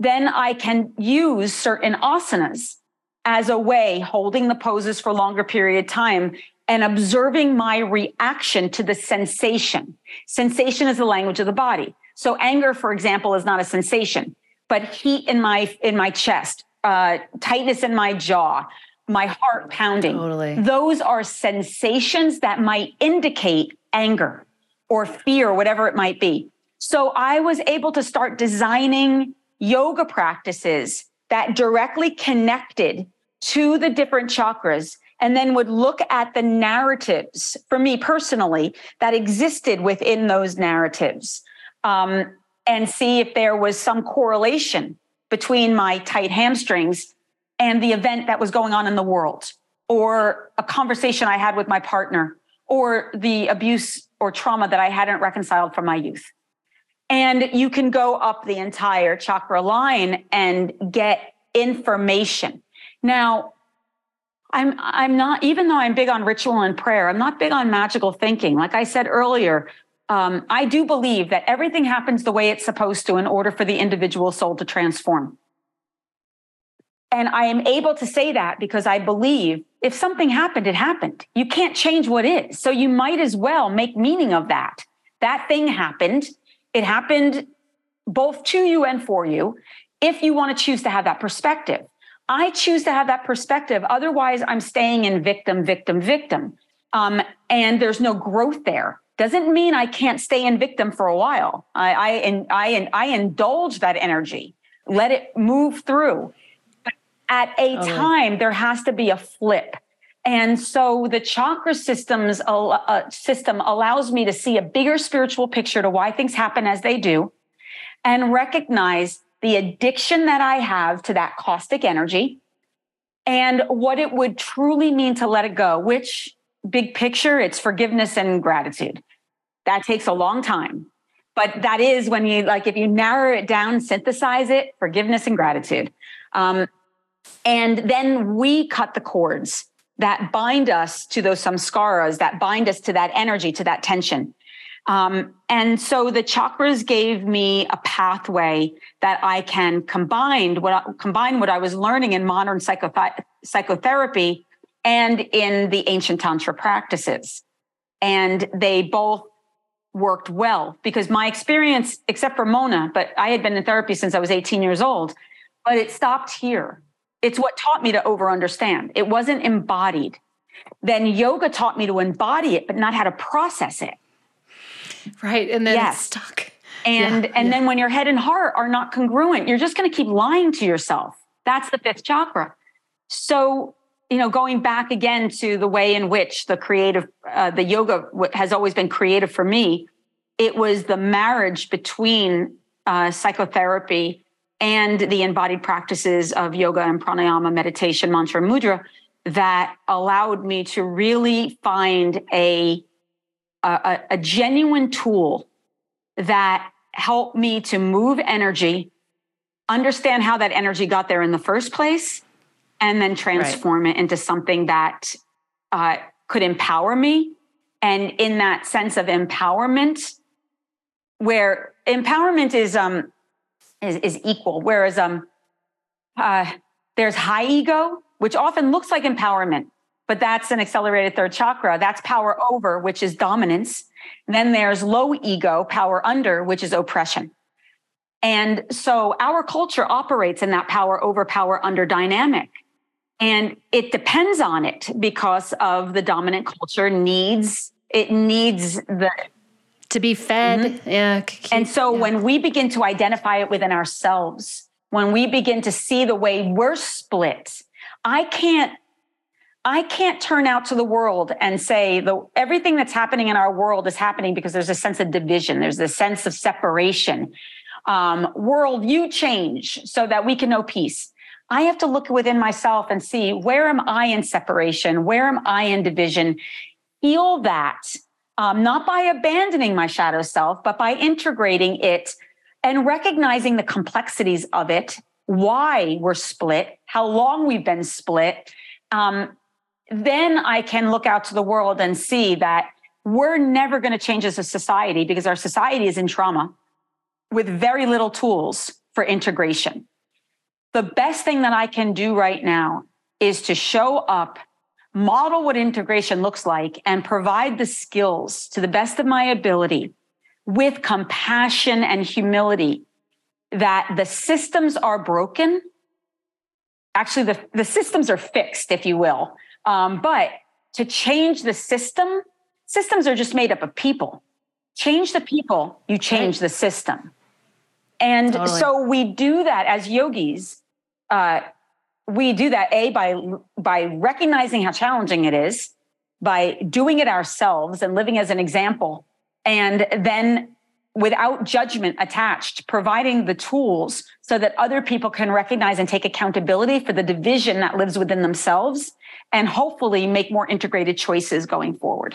S2: Then I can use certain asanas as a way, holding the poses for longer period of time and observing my reaction to the sensation. Sensation is the language of the body. So anger, for example, is not a sensation, but heat in my in my chest, uh, tightness in my jaw, my heart pounding.
S1: Totally.
S2: Those are sensations that might indicate anger or fear, whatever it might be. So I was able to start designing yoga practices that directly connected to the different chakras and then would look at the narratives for me personally that existed within those narratives um, and see if there was some correlation between my tight hamstrings and the event that was going on in the world or a conversation I had with my partner or the abuse or trauma that I hadn't reconciled from my youth. And you can go up the entire chakra line and get information. Now, I'm I'm not even though I'm big on ritual and prayer, I'm not big on magical thinking. Like I said earlier, um, I do believe that everything happens the way it's supposed to in order for the individual soul to transform. And I am able to say that because I believe if something happened, it happened. You can't change what is. So you might as well make meaning of that. That thing happened. It happened both to you and for you if you want to choose to have that perspective. I choose to have that perspective. Otherwise, I'm staying in victim, victim, victim. Um, and there's no growth there doesn't mean I can't stay in victim for a while. I I and I and I indulge that energy, let it move through. But at a oh. time, there has to be a flip. And so the chakra systems uh, system allows me to see a bigger spiritual picture to why things happen as they do, and recognize the addiction that I have to that caustic energy, and what it would truly mean to let it go, which big picture, it's forgiveness and gratitude. That takes a long time. But that is when you like, if you narrow it down, synthesize it, forgiveness and gratitude. Um, and then we cut the cords that bind us to those samskaras, that bind us to that energy, to that tension. Um, and so the chakras gave me a pathway that I can combine what I, combine what I was learning in modern psychotherapy and in the ancient tantra practices. And they both worked well because my experience, except for Mona, but I had been in therapy since I was 18 years old, but it stopped here. It's what taught me to over understand. It wasn't embodied. Then yoga taught me to embody it, but not how to process it.
S1: Right. And then yes. stuck.
S2: And yeah, and yeah. then when your head and heart are not congruent, you're just going to keep lying to yourself. That's the fifth chakra. So you know, going back again to the way in which the creative, uh, the yoga has always been creative for me, it was the marriage between uh, psychotherapy and the embodied practices of yoga and pranayama, meditation, mantra, mudra that allowed me to really find a, a, a genuine tool that helped me to move energy, understand how that energy got there in the first place, and then transform right. it into something that uh, could empower me. And in that sense of empowerment, where empowerment is um is, is equal, whereas um uh, there's high ego, which often looks like empowerment, but that's an accelerated third chakra. That's power over, which is dominance. And then there's low ego, power under, which is oppression. And so our culture operates in that power over power under dynamic. And it depends on it because of the dominant culture needs, it needs the
S1: to be fed. Mm-hmm. Yeah.
S2: And so
S1: yeah.
S2: when we begin to identify it within ourselves, when we begin to see the way we're split, I can't I can't turn out to the world and say the everything that's happening in our world is happening because there's a sense of division, there's a sense of separation. Um, world, you change so that we can know peace. I have to look within myself and see where am I in separation? Where am I in division? Heal that, um, not by abandoning my shadow self, but by integrating it and recognizing the complexities of it, why we're split, how long we've been split. Um, then I can look out to the world and see that we're never going to change as a society because our society is in trauma with very little tools for integration. The best thing that I can do right now is to show up, model what integration looks like, and provide the skills to the best of my ability with compassion and humility that the systems are broken. Actually, the, the systems are fixed, if you will. Um, but to change the system, systems are just made up of people. Change the people, you change the system. And totally. so we do that as yogis. Uh, we do that a by by recognizing how challenging it is, by doing it ourselves and living as an example, and then without judgment attached, providing the tools so that other people can recognize and take accountability for the division that lives within themselves and hopefully make more integrated choices going forward.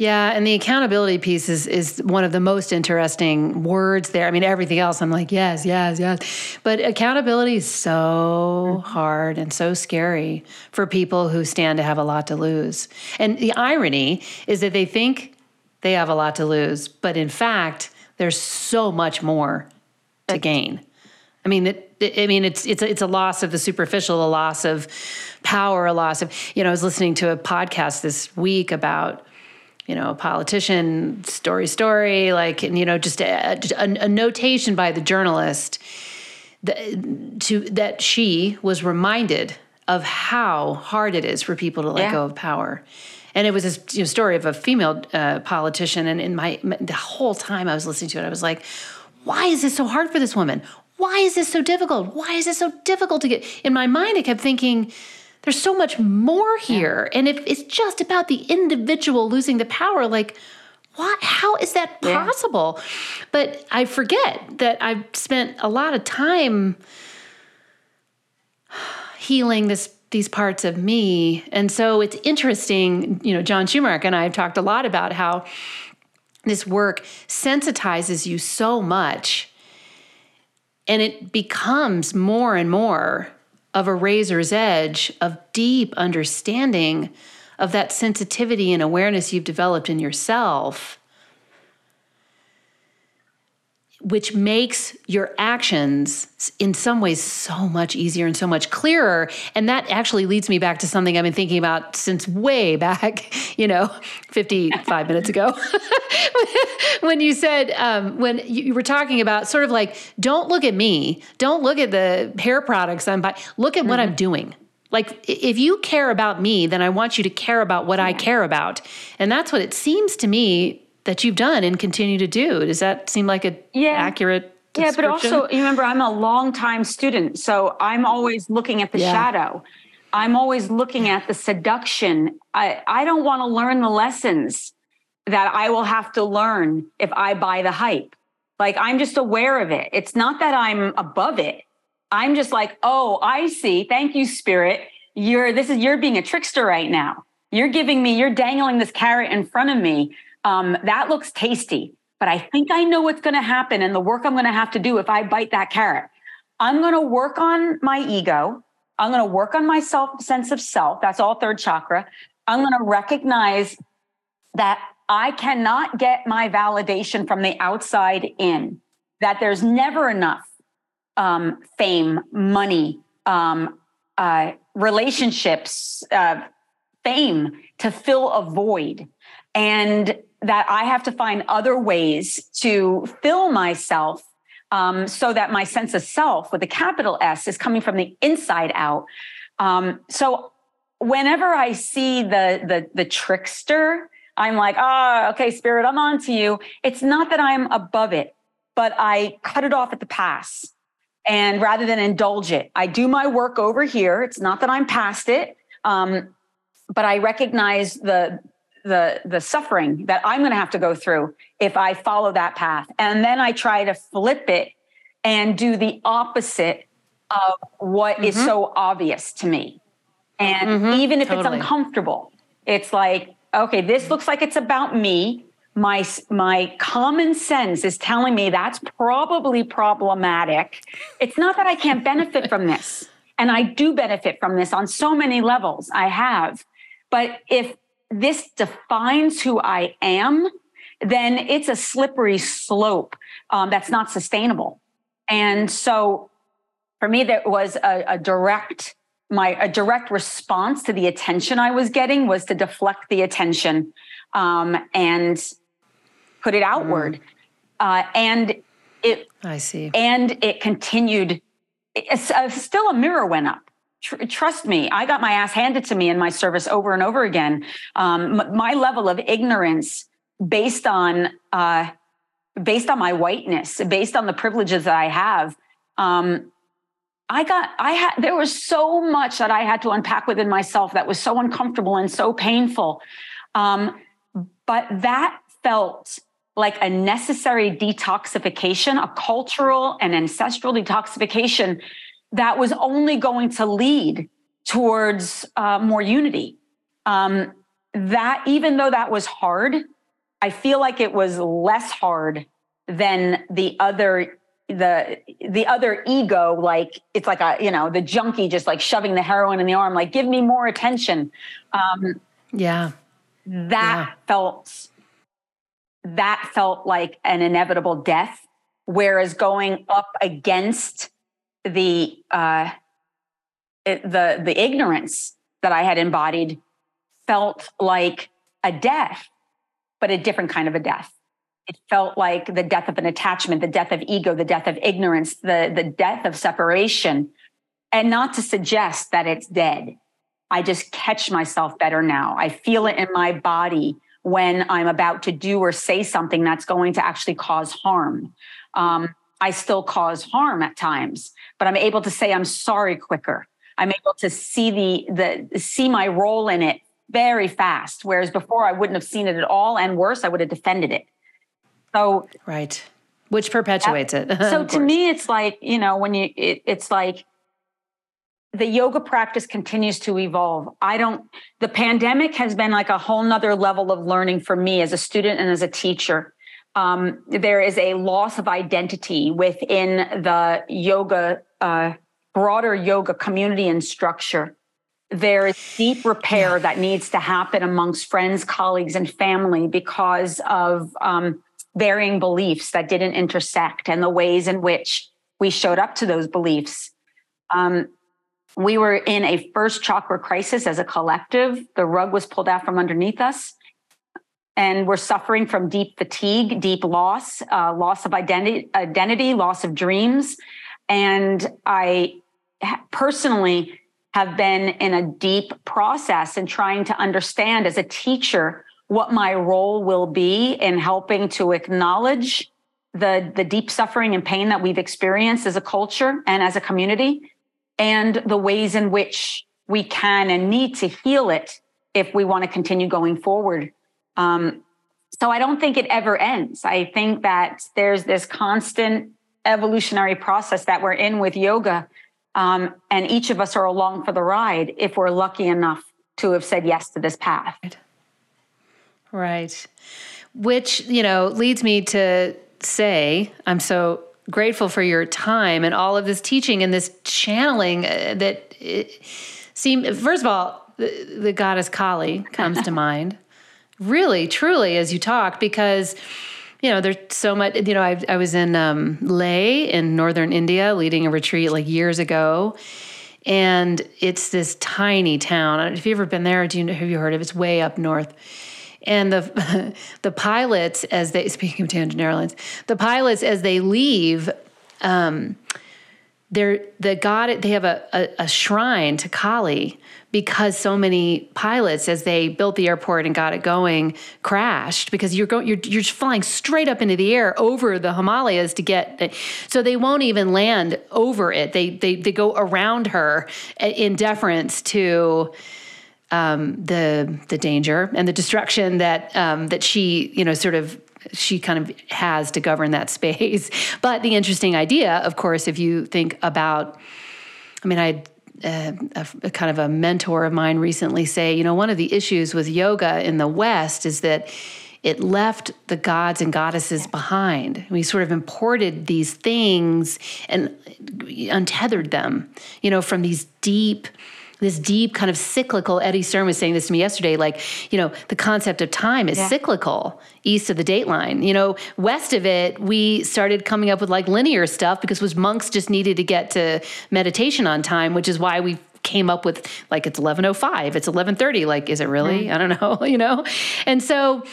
S1: Yeah, and the accountability piece is is one of the most interesting words there. I mean, everything else I'm like, yes, yes, yes. But accountability is so mm-hmm. hard and so scary for people who stand to have a lot to lose. And the irony is that they think they have a lot to lose, but in fact, there's so much more to gain. I mean, it, I mean, it's it's a, it's a loss of the superficial, a loss of power, a loss of you know. I was listening to a podcast this week about you know a politician story story like and you know just a, a, a notation by the journalist that, to that she was reminded of how hard it is for people to let yeah. go of power. And it was this you know, story of a female uh, politician and in my, my the whole time i was listening to it i was like why is this so hard for this woman? Why is this so difficult? Why is this so difficult to get? In my mind i kept thinking there's so much more here yeah. and if it's just about the individual losing the power like what how is that possible yeah. but i forget that i've spent a lot of time healing this these parts of me. And so it's interesting, you know, John Schumacher and I have talked a lot about how this work sensitizes you so much and it becomes more and more of a razor's edge of deep understanding of that sensitivity and awareness you've developed in yourself which makes your actions in some ways so much easier and so much clearer. And that actually leads me back to something I've been thinking about since way back, you know, 55 minutes ago. when you said, um, when you were talking about sort of like, don't look at me, don't look at the hair products I'm buying, look at mm-hmm. what I'm doing. Like, if you care about me, then I want you to care about what I care about. And that's what it seems to me that you've done and continue to do. Does that seem like a yeah. accurate?
S2: Yeah, but also you remember I'm a long time student, so I'm always looking at the yeah. shadow. I'm always looking at the seduction. I, I don't want to learn the lessons that I will have to learn if I buy the hype. Like I'm just aware of it. It's not that I'm above it. I'm just like, oh, I see. Thank you, spirit. You're this is you're being a trickster right now. You're giving me, you're dangling this carrot in front of me um, that looks tasty, but I think I know what's going to happen and the work I'm going to have to do if I bite that carrot. I'm going to work on my ego. I'm going to work on my self sense of self. That's all third chakra. I'm going to recognize that I cannot get my validation from the outside in, that there's never enough um, fame, money, um, uh, relationships, uh, fame to fill a void. And that I have to find other ways to fill myself um, so that my sense of self with a capital S is coming from the inside out. Um, so whenever I see the the the trickster, I'm like, ah, oh, okay, spirit, I'm on to you. It's not that I'm above it, but I cut it off at the pass. And rather than indulge it, I do my work over here. It's not that I'm past it, um, but I recognize the the the suffering that I'm going to have to go through if I follow that path. And then I try to flip it and do the opposite of what mm-hmm. is so obvious to me. And mm-hmm, even if totally. it's uncomfortable, it's like, okay, this looks like it's about me. My my common sense is telling me that's probably problematic. It's not that I can't benefit from this. And I do benefit from this on so many levels. I have. But if this defines who I am, then it's a slippery slope um, that's not sustainable. And so for me, that was a, a direct my a direct response to the attention I was getting was to deflect the attention um, and put it outward. Mm. Uh, and it
S1: I see.
S2: And it continued. It's, uh, still a mirror went up tr- trust me, I got my ass handed to me in my service over and over again. Um, m- my level of ignorance based on uh, based on my whiteness, based on the privileges that I have. Um, I got, I had, there was so much that I had to unpack within myself that was so uncomfortable and so painful. Um, but that felt like a necessary detoxification, a cultural and ancestral detoxification that was only going to lead towards uh, more unity. Um, that even though that was hard, I feel like it was less hard than the other the the other ego like it's like a you know the junkie just like shoving the heroin in the arm like give me more attention um
S1: yeah
S2: that yeah. felt that felt like an inevitable death whereas going up against the uh, it, the the ignorance that I had embodied felt like a death, but a different kind of a death. It felt like the death of an attachment, the death of ego, the death of ignorance, the the death of separation. And not to suggest that it's dead. I just catch myself better now. I feel it in my body when I'm about to do or say something that's going to actually cause harm. Um, I still cause harm at times, but I'm able to say I'm sorry quicker. I'm able to see the the see my role in it very fast. Whereas before I wouldn't have seen it at all, and worse, I would have defended it. So
S1: right, which perpetuates it.
S2: so to me, it's like you know when you it, it's like the yoga practice continues to evolve. I don't. The pandemic has been like a whole nother level of learning for me as a student and as a teacher um, there is a loss of identity within the yoga, uh, broader yoga community and structure. There is deep repair yeah. that needs to happen amongst friends, colleagues, and family because of um, varying beliefs that didn't intersect and the ways in which we showed up to those beliefs. Um, we were in a first chakra crisis as a collective. The rug was pulled out from underneath us and we're suffering from deep fatigue, deep loss, uh, loss of identity, identity, loss of dreams. And I personally have been in a deep process and trying to understand as a teacher what my role will be in helping to acknowledge the, the deep suffering and pain that we've experienced as a culture and as a community, and the ways in which we can and need to heal it if we want to continue going forward um, so I don't think it ever ends. I think that there's this constant evolutionary process that we're in with yoga. Um, and each of us are along for the ride if we're lucky enough to have said yes to this path.
S1: Right. Which, you know, leads me to say, I'm so grateful for your time and all of this teaching and this channeling uh, that seemed, first of all, the, the goddess Kali comes to mind really, truly, as you talk, because you know, there's so much. You know, I, I was in um, Leh in northern India leading a retreat like years ago, and it's this tiny town. If you've ever been there, do you know, have you heard of? It? It's way up north. And the the pilots, as they speaking of Tangent Airlines, the pilots as they leave um, they're the god they have a, a, a, shrine to kali because so many pilots as they built the airport and got it going crashed because you're going you're, you're flying straight up into the air over the himalayas to get so they won't even land over it. They they, they go around her in deference to um, the the danger and the destruction that um, that she you know sort of she kind of has to govern that space. But the interesting idea, of course, if you think about, I mean, I uh, a, a, kind of a mentor of mine recently say, you know, one of the issues with yoga in the West is that it left the gods and goddesses behind. We sort of imported these things and untethered them, you know, from these deep this deep kind of cyclical. Eddie Stern was saying this to me yesterday, like, you know, the concept of time is yeah. cyclical east of the dateline. You know, west of it, we started coming up with like linear stuff because was monks just needed to get to meditation on time, which is why we came up with like it's 1105 it's 1130 like is it really mm. i don't know you know and so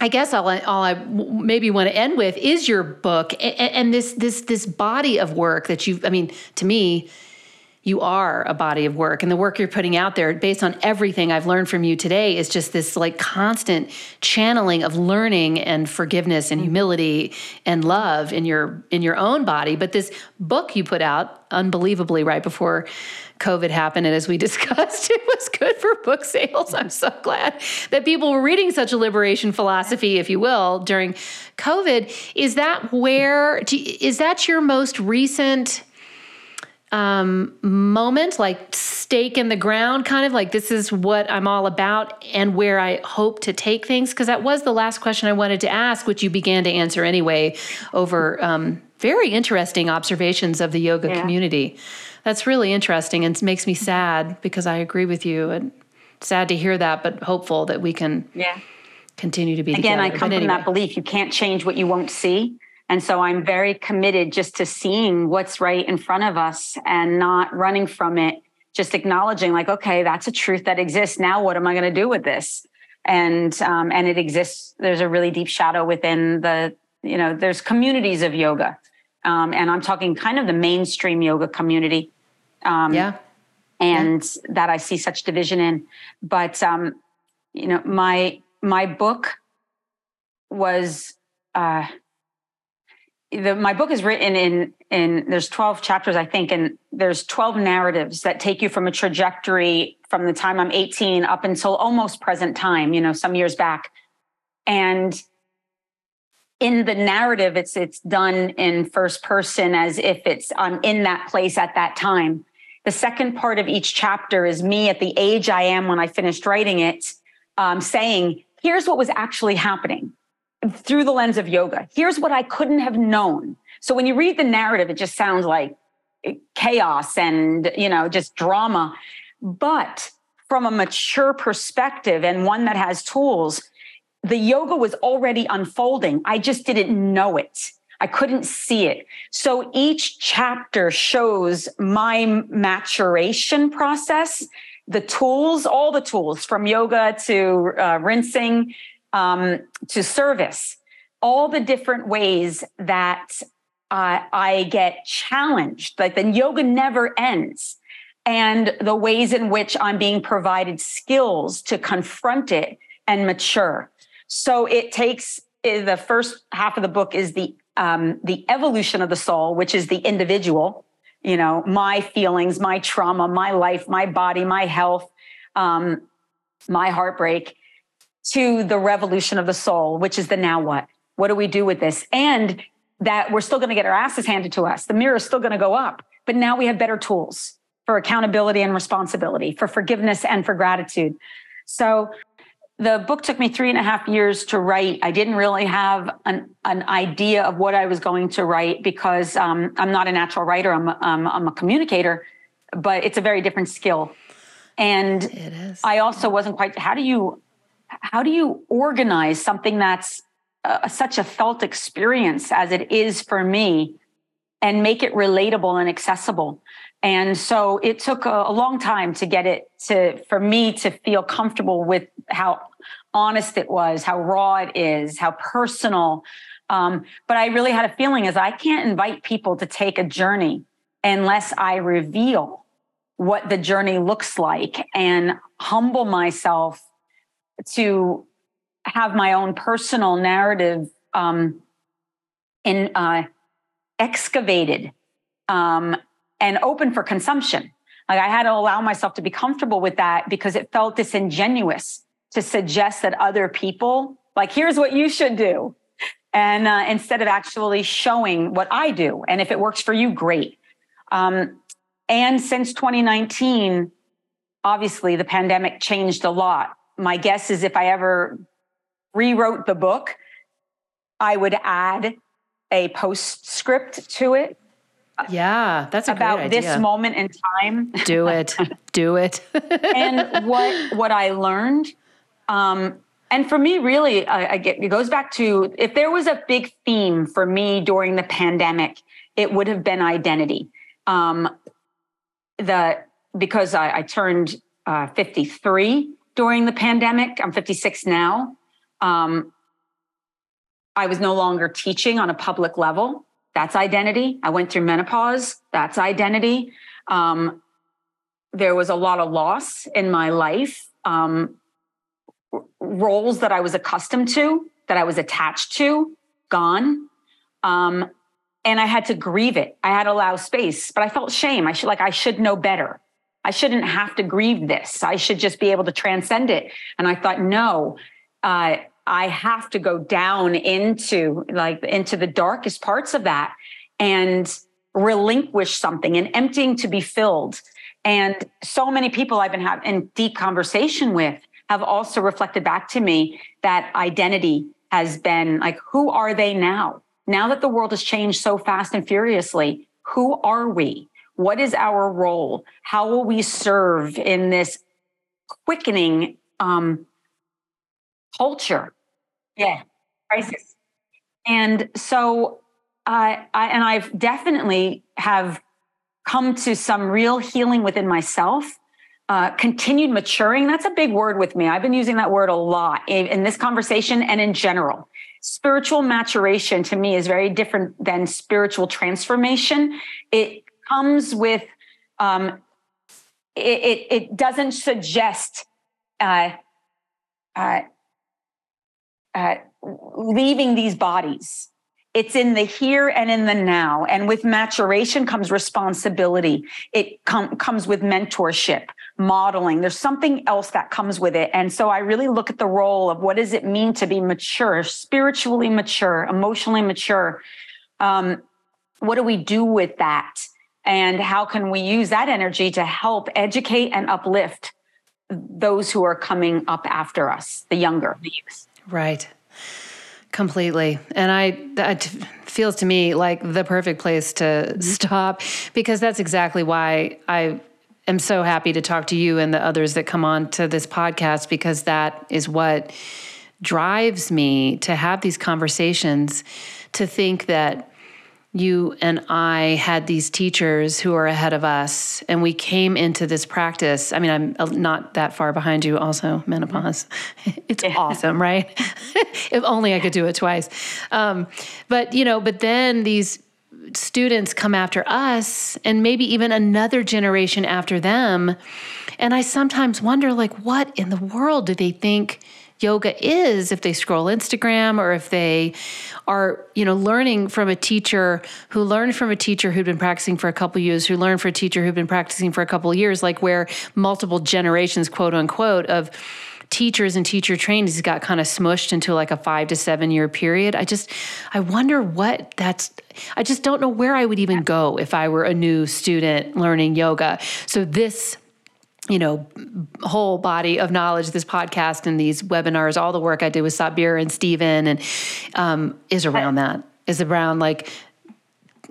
S1: I guess all I, all I maybe want to end with is your book and, and this this this body of work that you I mean to me you are a body of work and the work you're putting out there based on everything I've learned from you today is just this like constant channeling of learning and forgiveness and humility and love in your in your own body but this book you put out unbelievably right before COVID happened. And as we discussed, it was good for book sales. I'm so glad that people were reading such a liberation philosophy, if you will, during COVID. Is that where, is that your most recent um, moment, like stake in the ground, kind of like this is what I'm all about and where I hope to take things? Because that was the last question I wanted to ask, which you began to answer anyway over um, very interesting observations of the yoga yeah. community. That's really interesting and makes me sad because I agree with you and sad to hear that, but hopeful that we can
S2: yeah.
S1: continue to be
S2: Again,
S1: together.
S2: I come
S1: anyway.
S2: from that belief you can't change what you won't see. And so I'm very committed just to seeing what's right in front of us and not running from it, just acknowledging, like, okay, that's a truth that exists. Now, what am I going to do with this? And um, and it exists. There's a really deep shadow within the, you know, there's communities of yoga, um, and I'm talking kind of the mainstream yoga community.
S1: Um, yeah.
S2: And yeah. that I see such division in, but um, you know, my my book was. Uh, the, my book is written in in there's 12 chapters i think and there's 12 narratives that take you from a trajectory from the time i'm 18 up until almost present time you know some years back. And in the narrative it's it's done in first person as if it's i'm in that place at that time. The second part of each chapter is me at the age i am when i finished writing it um, saying here's what was actually happening through the lens of yoga. Here's what I couldn't have known. So when you read the narrative, it just sounds like chaos and, you know, just drama. But from a mature perspective and one that has tools, the yoga was already unfolding. I just didn't know it. I couldn't see it. So each chapter shows my maturation process, the tools, all the tools from yoga to uh, rinsing um, to service, all the different ways that uh, I get challenged. Like the yoga never ends. And the ways in which I'm being provided skills to confront it and mature. So it takes eh, the first half of the book is the um, the evolution of the soul, which is the individual, you know, my feelings, my trauma, my life, my body, my health, um, my heartbreak, to the revolution of the soul, which is the now what? What do we do with this? And that we're still going to get our asses handed to us. The mirror is still going to go up, but now we have better tools for accountability and responsibility, for forgiveness and for gratitude. So the book took me three and a half years to write. I didn't really have an, an idea of what I was going to write because um, I'm not a natural writer. I'm, um, I'm a communicator, but it's a very different skill. And I also wasn't quite, how do you how do you organize something that's uh, such a felt experience as it is for me and make it relatable and accessible And so it took a, a long time to get it to, for me to feel comfortable with how honest it was, how raw it is, how personal. Um, but I really had a feeling is I can't invite people to take a journey unless I reveal what the journey looks like and humble myself to have my own personal narrative um, in uh, excavated um, and open for consumption. Like I had to allow myself to be comfortable with that because it felt disingenuous to suggest that other people, like, here's what you should do. And uh, instead of actually showing what I do. And if it works for you, great. Um, and since 2019, obviously the pandemic changed a lot. My guess is if I ever rewrote the book, I would add a postscript to it.
S1: Yeah, that's
S2: about this moment in time.
S1: Do it. Do it.
S2: and what what I learned um, and for me, really, I, I get, it goes back to if there was a big theme for me during the pandemic, it would have been identity. Um, the because I, I turned uh, 53 during the pandemic. I'm 56 now. Um, I was no longer teaching on a public level. That's identity. I went through menopause. That's identity. Um, there was a lot of loss in my life. Um, roles that I was accustomed to, that I was attached to, gone. Um, and I had to grieve it. I had to allow space, but I felt shame. I should like I should know better. I shouldn't have to grieve this. I should just be able to transcend it. And I thought, no, uh, I have to go down into like into the darkest parts of that and relinquish something and emptying to be filled. And so many people I've been having in deep conversation with have also reflected back to me that identity has been like, who are they now? Now that the world has changed so fast and furiously, who are we? What is our role? How will we serve in this quickening um, culture? Yeah, crisis. And so, uh, I, and I've definitely have come to some real healing within myself uh, continued maturing. That's a big word with me. I've been using that word a lot in, in, this conversation and in general. Spiritual maturation to me is very different than spiritual transformation. It comes with, um, it, it, it, doesn't suggest uh, uh, uh leaving these bodies. It's in the here and in the now. And with maturation comes responsibility. It com- comes with mentorship modeling. There's something else that comes with it. And so I really look at the role of what does it mean to be mature, spiritually mature, emotionally mature. Um, what do we do with that? And how can we use that energy to help educate and uplift those who are coming up after us, the younger, the youth?
S1: Right. Completely. And I that feels to me like the perfect place to mm-hmm. stop because that's exactly why I am so happy to talk to you and the others that come on to this podcast because that is what drives me to have these conversations to think that you and I had these teachers who are ahead of us, and we came into this practice. I mean, I'm uh, not that far behind you, also, menopause. It's awesome, right? if only I could do it twice. Um, but, you know, but then these students come after us and maybe even another generation after them. And I sometimes wonder, like, what in the world do they think yoga is if they scroll Instagram or if they are, you know, learning from a teacher who learned from a teacher who'd been practicing for a couple years, who learned from a teacher who'd been practicing for a couple years, like where multiple generations, quote unquote, of teachers and teacher trainees got kind of smushed into like a five to seven year period. I just, I wonder what that's, I just don't know where I would even go if I were a new student learning yoga. So this, you know, whole body of knowledge, this podcast and these webinars, all the work I did with Sabir and Stephen and um, is around that, is around like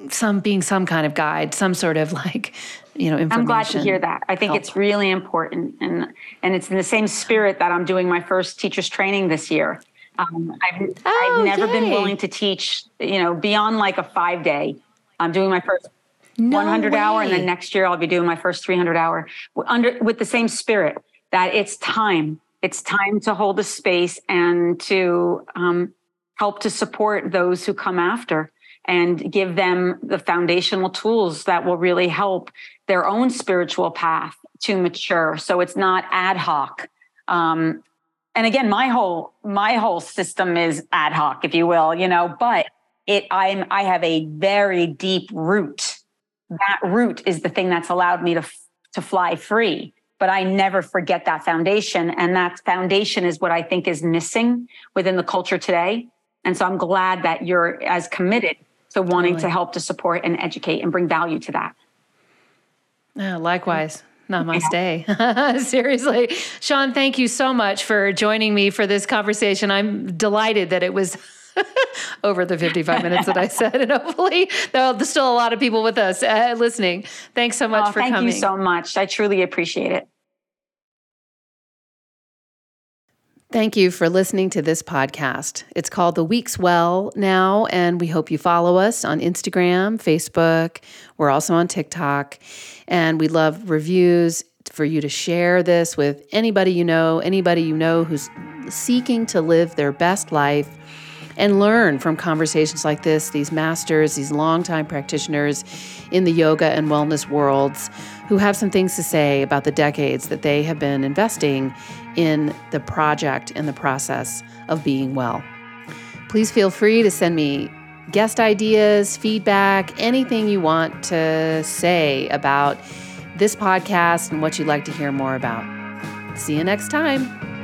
S1: some being some kind of guide, some sort of like you know information.
S2: I'm glad to hear that. I think help. it's really important, and and it's in the same spirit that I'm doing my first teachers training this year. Um, I've, oh, I've never yay. been willing to teach, you know, beyond like a five day. I'm doing my first
S1: No
S2: 100 hour, and then next year I'll be doing my first 300 hour under with the same spirit that it's time. It's time to hold a space and to um, help to support those who come after and give them the foundational tools that will really help their own spiritual path to mature. So it's not ad hoc. Um, and again, my whole my whole system is ad hoc, if you will, you know. But it, I'm I have a very deep root. That root is the thing that's allowed me to to fly free. But I never forget that foundation, and that foundation is what I think is missing within the culture today. And so I'm glad that you're as committed to wanting
S1: Totally.
S2: to help to support and educate and bring value to that.
S1: Yeah, likewise. Namaste. Seriously. Seane, thank you so much for joining me for this conversation. I'm delighted that it was over the 55 minutes that I said. And hopefully, there's still a lot of people with us uh, listening. Thanks so much
S2: Oh,
S1: for
S2: thank
S1: coming.
S2: Thank you so much. I truly appreciate it.
S1: Thank you for listening to this podcast. It's called The Week's Well now, and we hope you follow us on Instagram, Facebook. We're also on TikTok, and we love reviews for you to share this with anybody you know, anybody you know who's seeking to live their best life and learn from conversations like this, these masters, these longtime practitioners in the yoga and wellness worlds who have some things to say about the decades that they have been investing in the project and the process of being well. Please feel free to send me guest ideas, feedback, anything you want to say about this podcast and what you'd like to hear more about. See you next time.